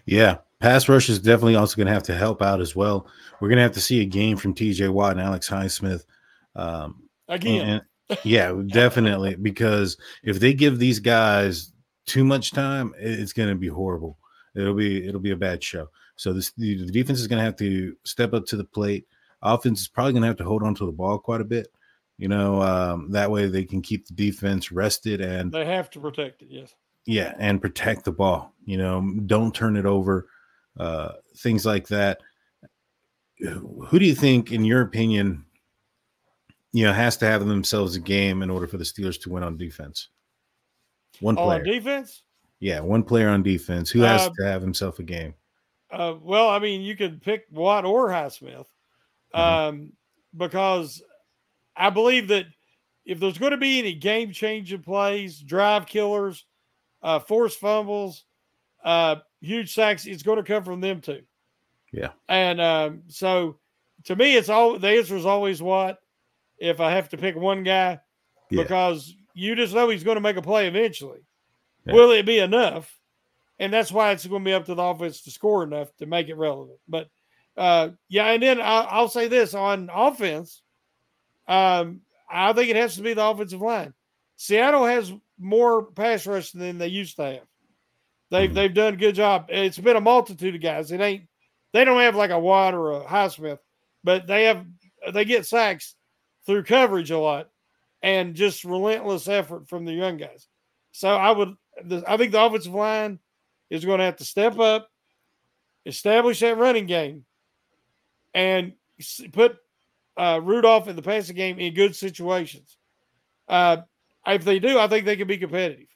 Yeah. Pass rush is definitely also going to have to help out as well. We're going to have to see a game from TJ Watt and Alex Highsmith. Um, Again. And, yeah, definitely. Because if they give these guys too much time, it's going to be horrible it'll be it'll be a bad show. So this the, the defense is going to have to step up to the plate. Offense is probably going to have to hold on to the ball quite a bit. You know, um, that way they can keep the defense rested and they have to protect it. Yes. Yeah, and protect the ball. You know, don't turn it over. Uh, things like that. Who do you think, in your opinion, you know, has to have themselves a game in order for the Steelers to win on defense? One player. On defense? Yeah, one player on defense. Who has uh, to have himself a game? Uh, well, I mean, you could pick Watt or Highsmith, mm-hmm. um, because I believe that if there's going to be any game changing plays, drive killers, uh, forced fumbles, uh, huge sacks, it's going to come from them too. Yeah. And um, so to me, it's all the answer is always Watt. If I have to pick one guy, yeah. because you just know he's going to make a play eventually. Yeah. Will it be enough? And that's why it's going to be up to the offense to score enough to make it relevant. But uh, yeah, and then I'll, I'll say this on offense. Um, I think it has to be the offensive line. Seattle has more pass rush than they used to have. They've mm-hmm. they've done a good job. It's been a multitude of guys. It ain't they don't have like a Watt or a Highsmith, but they have they get sacks through coverage a lot and just relentless effort from the young guys. So I would I think the offensive line is going to have to step up, establish that running game, and put uh, Rudolph in the passing game in good situations. Uh, if they do, I think they can be competitive.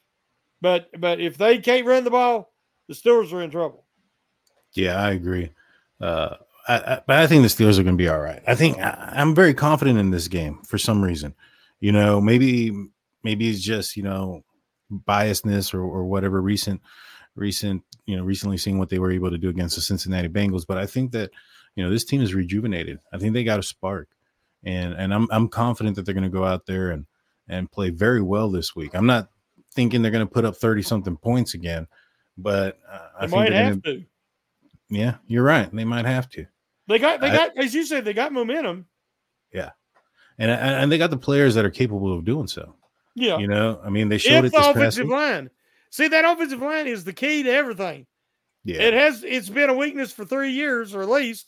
But but if they can't run the ball, the Steelers are in trouble. Yeah, I agree. Uh, I, I, but I think the Steelers are going to be all right. I think I, I'm very confident in this game for some reason. You know, maybe maybe it's just you know biasness or, or whatever recent recent you know recently seeing what they were able to do against the Cincinnati Bengals. But I think that you know this team is rejuvenated. I think they got a spark, and and I'm I'm confident that they're going to go out there and and play very well this week. I'm not thinking they're going to put up thirty something points again, but uh, I They might have gonna, to. Yeah, you're right. They might have to. They got they I- got as you said they got momentum. Yeah, and and they got the players that are capable of doing so. Yeah. You know, I mean, they showed if it the this past offensive line. See that offensive line is the key to everything. Yeah, It has it's been a weakness for three years or at least,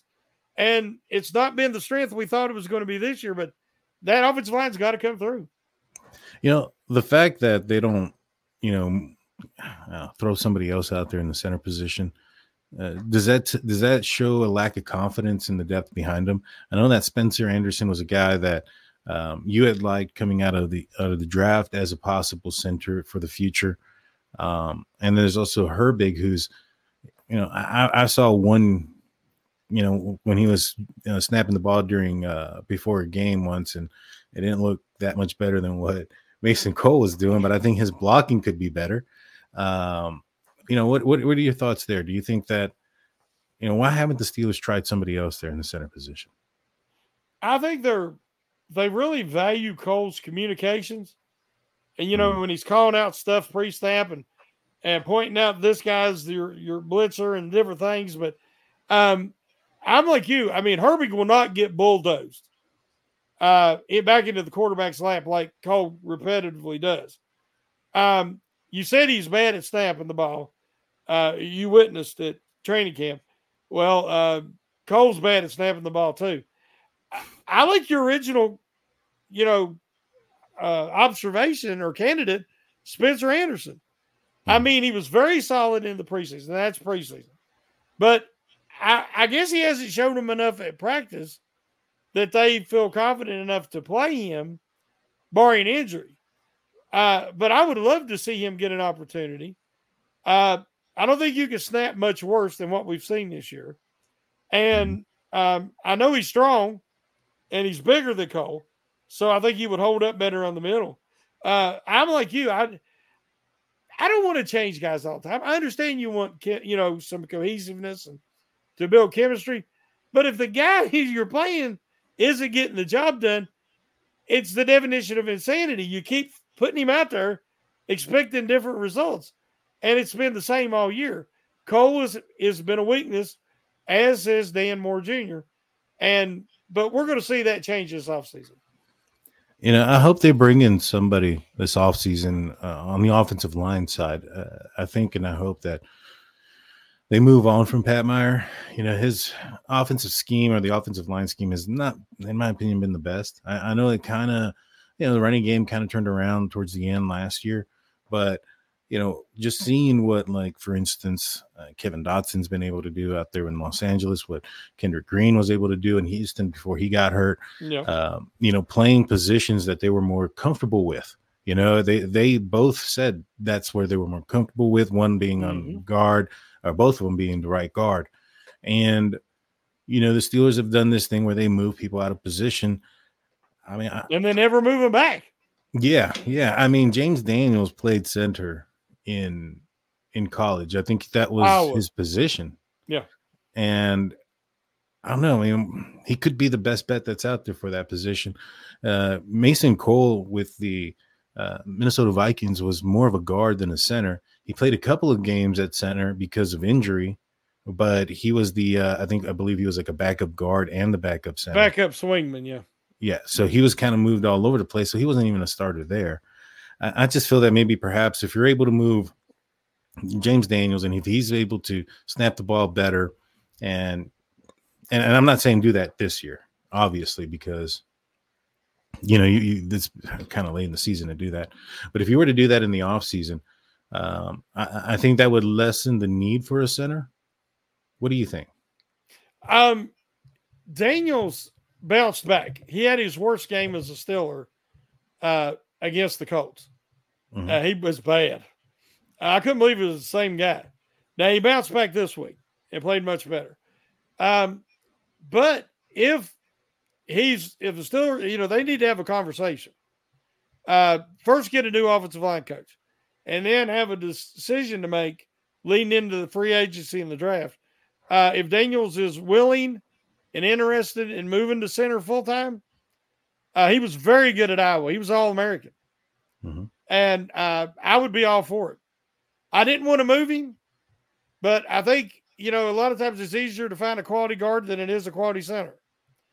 and it's not been the strength we thought it was going to be this year. But that offensive line's got to come through. you know, the fact that they don't, you know, uh, throw somebody else out there in the center position. Uh, does that does that show a lack of confidence in the depth behind them? I know that Spencer Anderson was a guy that um, you had liked coming out of the out of the draft as a possible center for the future, um, and there's also Herbig, who's, you know, I, I saw one, you know, when he was you know, snapping the ball during uh, before a game once, and it didn't look that much better than what Mason Cole was doing, but I think his blocking could be better. Um, you know, what, what what are your thoughts there? Do you think that, you know, why haven't the Steelers tried somebody else there in the center position? I think they're they really value Cole's communications. And you know, when he's calling out stuff pre-snap and and pointing out this guy's your your blitzer and different things, but um I'm like you. I mean, Herbig will not get bulldozed uh back into the quarterback's lap like Cole repetitively does. Um you said he's bad at snapping the ball. Uh you witnessed it training camp. Well, uh Cole's bad at snapping the ball too. I, I like your original, you know, uh, observation or candidate, Spencer Anderson. I Hmm. mean, he was very solid in the preseason. That's preseason, but I, I guess he hasn't shown them enough at practice that they feel confident enough to play him, barring injury. Uh, but I would love to see him get an opportunity. Uh, I don't think you can snap much worse than what we've seen this year. And um, I know he's strong and he's bigger than Cole. So I think he would hold up better on the middle. Uh, I'm like you. I I don't want to change guys all the time. I understand you want you know some cohesiveness and to build chemistry, but if the guy you're playing isn't getting the job done, it's the definition of insanity. You keep putting him out there, expecting different results, and it's been the same all year. Cole has has been a weakness, as is Dan Moore Jr. And but we're going to see that change this offseason. You know, I hope they bring in somebody this offseason uh, on the offensive line side. Uh, I think and I hope that they move on from Pat Meyer. You know, his offensive scheme or the offensive line scheme has not, in my opinion, been the best. I, I know it kind of, you know, the running game kind of turned around towards the end last year, but you know, just seeing what, like, for instance, uh, Kevin Dotson's been able to do out there in Los Angeles, what Kendrick Green was able to do in Houston before he got hurt Yeah. um, you know, playing positions that they were more comfortable with. You know, they they both said that's where they were more comfortable with. One being on Mhm. guard, or both of them being the right guard. And you know, the Steelers have done this thing where they move people out of position. I mean, I, and they never move him back. yeah, yeah. I mean, James Daniels played center in in college. I think that was Iowa. his position. Yeah. And I don't know. I mean, he could be the best bet that's out there for that position. Uh, Mason Cole with the uh, Minnesota Vikings was more of a guard than a center. He played a couple of games at center because of injury, but he was the uh, I think I believe he was like a backup guard and the backup center. Backup swingman, yeah. Yeah, so he was kind of moved all over the place. So he wasn't even a starter there. I, I just feel that maybe perhaps if you're able to move James Daniels and if he's able to snap the ball better, and and, and I'm not saying do that this year, obviously, because you know you, you it's kind of late in the season to do that. But if you were to do that in the off season, um, I, I think that would lessen the need for a center. What do you think? Um, Daniels bounced back. He had his worst game as a Steeler uh, against the Colts. Mhm. Uh, he was bad. I couldn't believe it was the same guy. Now he bounced back this week, and played much better. Um, but if he's if the Steelers, you know, they need to have a conversation. Uh, first, get a new offensive line coach, and then have a decision to make leading into the free agency and the draft. Uh, if Daniels is willing and interested in moving to center full time, uh, he was very good at Iowa. He was All American, mm-hmm. And uh, I would be all for it. I didn't want to move him, but I think you know a lot of times it's easier to find a quality guard than it is a quality center.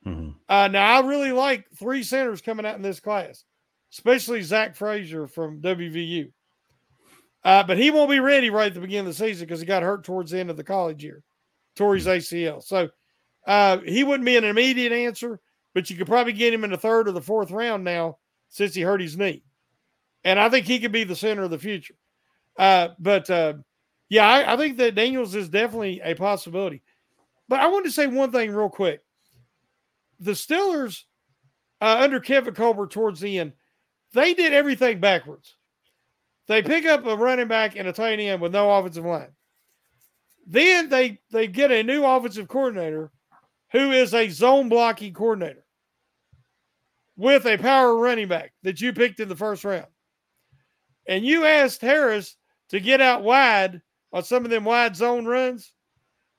Mm-hmm. Uh, now I really like three centers coming out in this class, especially Zach Frazier from WVU. Uh, but he won't be ready right at the beginning of the season because he got hurt towards the end of the college year, tore his ACL. So uh, he wouldn't be an immediate answer, but you could probably get him in the third or the fourth round now since he hurt his knee. And I think he could be the center of the future. Uh, but uh, yeah, I, I, think that Daniels is definitely a possibility. But I want to say one thing real quick. The Steelers, uh, under Kevin Colbert towards the end, they did everything backwards. They pick up a running back and a tight end with no offensive line. Then they they get a new offensive coordinator who is a zone blocking coordinator with a power running back that you picked in the first round. And you asked Harris to get out wide on some of them wide zone runs,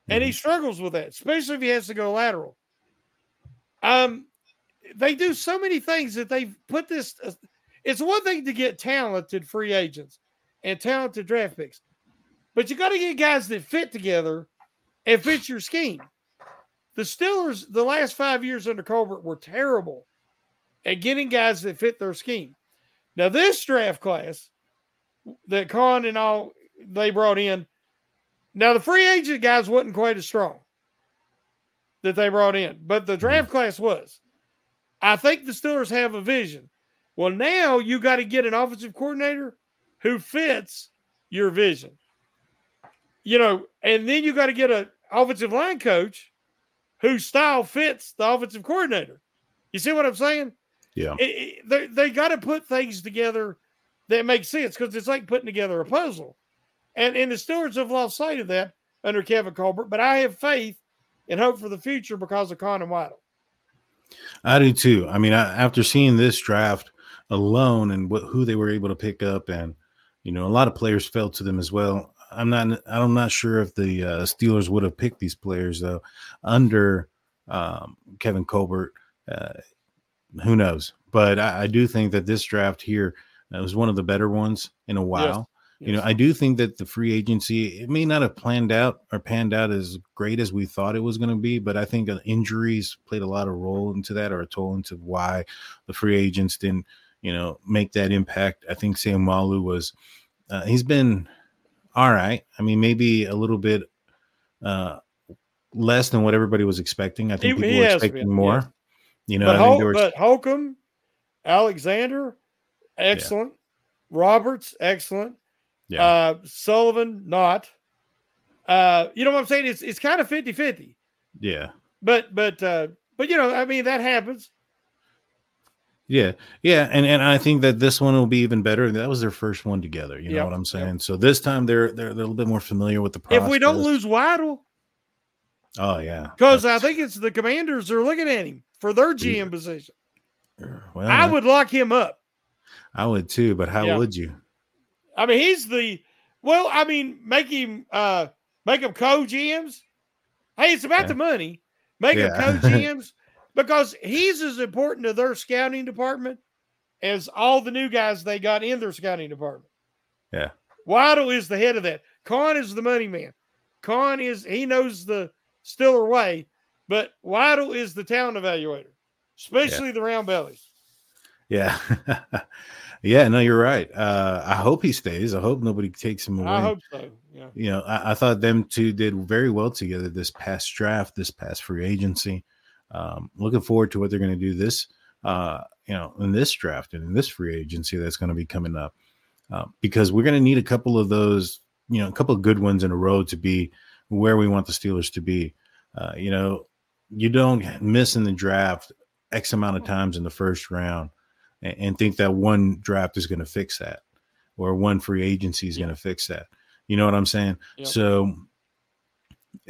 and he mm-hmm. struggles with that, especially if he has to go lateral. Um, they do so many things that they've put this. It's one thing to get talented free agents and talented draft picks, but you got to get guys that fit together and fit your scheme. The Steelers, the last five years under Colbert, were terrible at getting guys that fit their scheme. Now, this draft class that Khan and all they brought in, now the free agent guys wasn't quite as strong that they brought in, but the draft mm-hmm. class was. I think the Steelers have a vision. Well, now you got to get an offensive coordinator who fits your vision. You know, and then you got to get an offensive line coach whose style fits the offensive coordinator. You see what I'm saying? Yeah. It, it, they they got to put things together that makes sense because it's like putting together a puzzle. And, and the Steelers have lost sight of that under Kevin Colbert, but I have faith and hope for the future because of Khan and Waddle. I do too. I mean, I, after seeing this draft, alone and what who they were able to pick up, and you know, a lot of players fell to them as well. I'm not I'm not sure if the uh, Steelers would have picked these players though under um, Kevin Colbert. Uh, who knows? But I, I, do think that this draft here uh, was one of the better ones in a while. Yes. You know, I do think that the free agency it may not have planned out or panned out as great as we thought it was going to be, but I think injuries played a lot of role into that or a toll into why the free agents didn't you know, make that impact. I think Sam Seumalo was, uh, he's been all right. I mean, maybe a little bit uh, less than what everybody was expecting. I think he, people he were expecting been, more. Yeah. You know, but, Hol- but Holcomb, Alexander, excellent. Yeah. Roberts, excellent. Yeah. Uh, Sullivan, not. Uh, you know what I'm saying? It's it's kind of 50 50. Yeah. But, but, uh, but, you know, I mean, that happens. Yeah, yeah, and and I think that this one will be even better. That was their first one together. You know what I'm saying? Yep. So this time they're, they're, they're a little bit more familiar with the process. If we don't lose Waddle, oh yeah, because I think it's the Commanders are looking at him for their GM yeah. position. Well, I would lock him up. I would too, but how yeah. would you? I mean, he's the well. I mean, make him uh make him co GMs. Hey, it's about yeah. the money. Make him co GMs. because he's as important to their scouting department as all the new guys they got in their scouting department. Yeah. Waddle is the head of that. Khan is the money man. Khan is he knows the Steeler way, but Waddle is the talent evaluator, especially yeah. the round bellies. Yeah. yeah, no, you're right. Uh, I hope he stays. I hope nobody takes him away. I hope so. Yeah. You know, I, I thought them two did very well together this past draft, this past free agency. Um, looking forward to what they're going to do this, uh, you know, in this draft and in this free agency that's going to be coming up, uh, because we're going to need a couple of those, you know, a couple of good ones in a row to be where we want the Steelers to be. Uh, you know, you don't miss in the draft X amount of times in the first round and, and think that one draft is going to fix that or one free agency is yeah. going to fix that. You know what I'm saying? So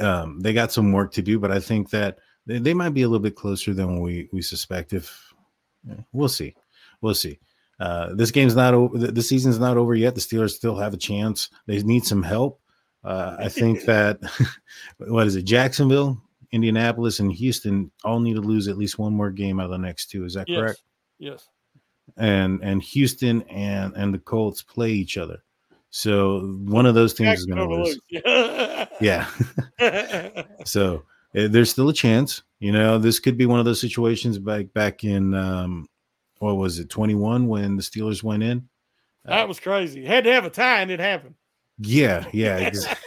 um, they got some work to do, but I think that they, they might be a little bit closer than we we suspect. If we'll see, we'll see. Uh, this game's not over. The season's not over yet. The Steelers still have a chance. They need some help. Uh, I think that what is it? Jacksonville, Indianapolis, and Houston all need to lose at least one more game out of the next two. Is that yes. correct? Yes. And and Houston and and the Colts play each other. So one of those teams is going to lose. yeah. so uh, there's still a chance. You know, this could be one of those situations back back in um, what was it, 21 when the Steelers went in. That was crazy. Had to have a tie and it happened. Yeah, yeah, exactly.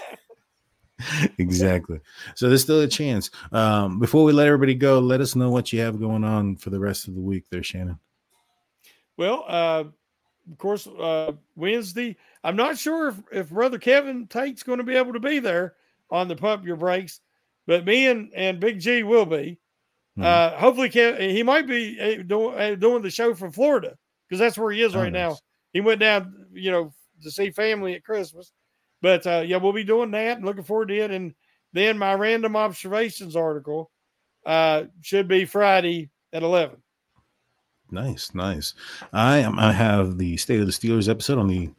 exactly. So there's still a chance. Um, before we let everybody go, let us know what you have going on for the rest of the week there, Shannon. Well, uh, of course, uh, Wednesday. I'm not sure if, if Brother Kevin Tate's going to be able to be there on the Pump Your Brakes, but me and, and Big G will be. Mm-hmm. Uh, hopefully, Kevin, he might be uh, doing, uh, doing the show from Florida because that's where he is oh, right nice. now. He went down, you know, to see family at Christmas. But uh, yeah, we'll be doing that and looking forward to it. And then my random observations article uh, should be Friday at 11. Nice, nice. I am. I have the State of the Steelers episode on the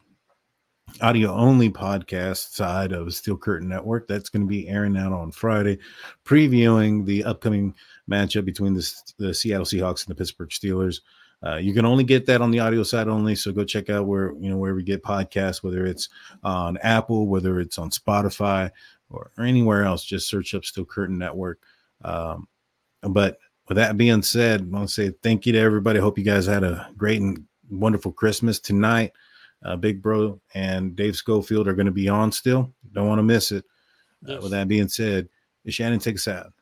audio only podcast side of Steel Curtain Network. That's going to be airing out on Friday, previewing the upcoming matchup between the, the Seattle Seahawks and the Pittsburgh Steelers. Uh, you can only get that on the audio side only, so go check out where you know where we get podcasts, whether it's on Apple, whether it's on Spotify, or, anywhere else. Just search up Steel Curtain Network. Um, but with that being said, I want to say thank you to everybody. Hope you guys had a great and wonderful Christmas tonight. Uh, Big Bro and Dave Schofield are going to be on still. Don't want to miss it. Yes. Uh, with that being said, Shannon, take us out.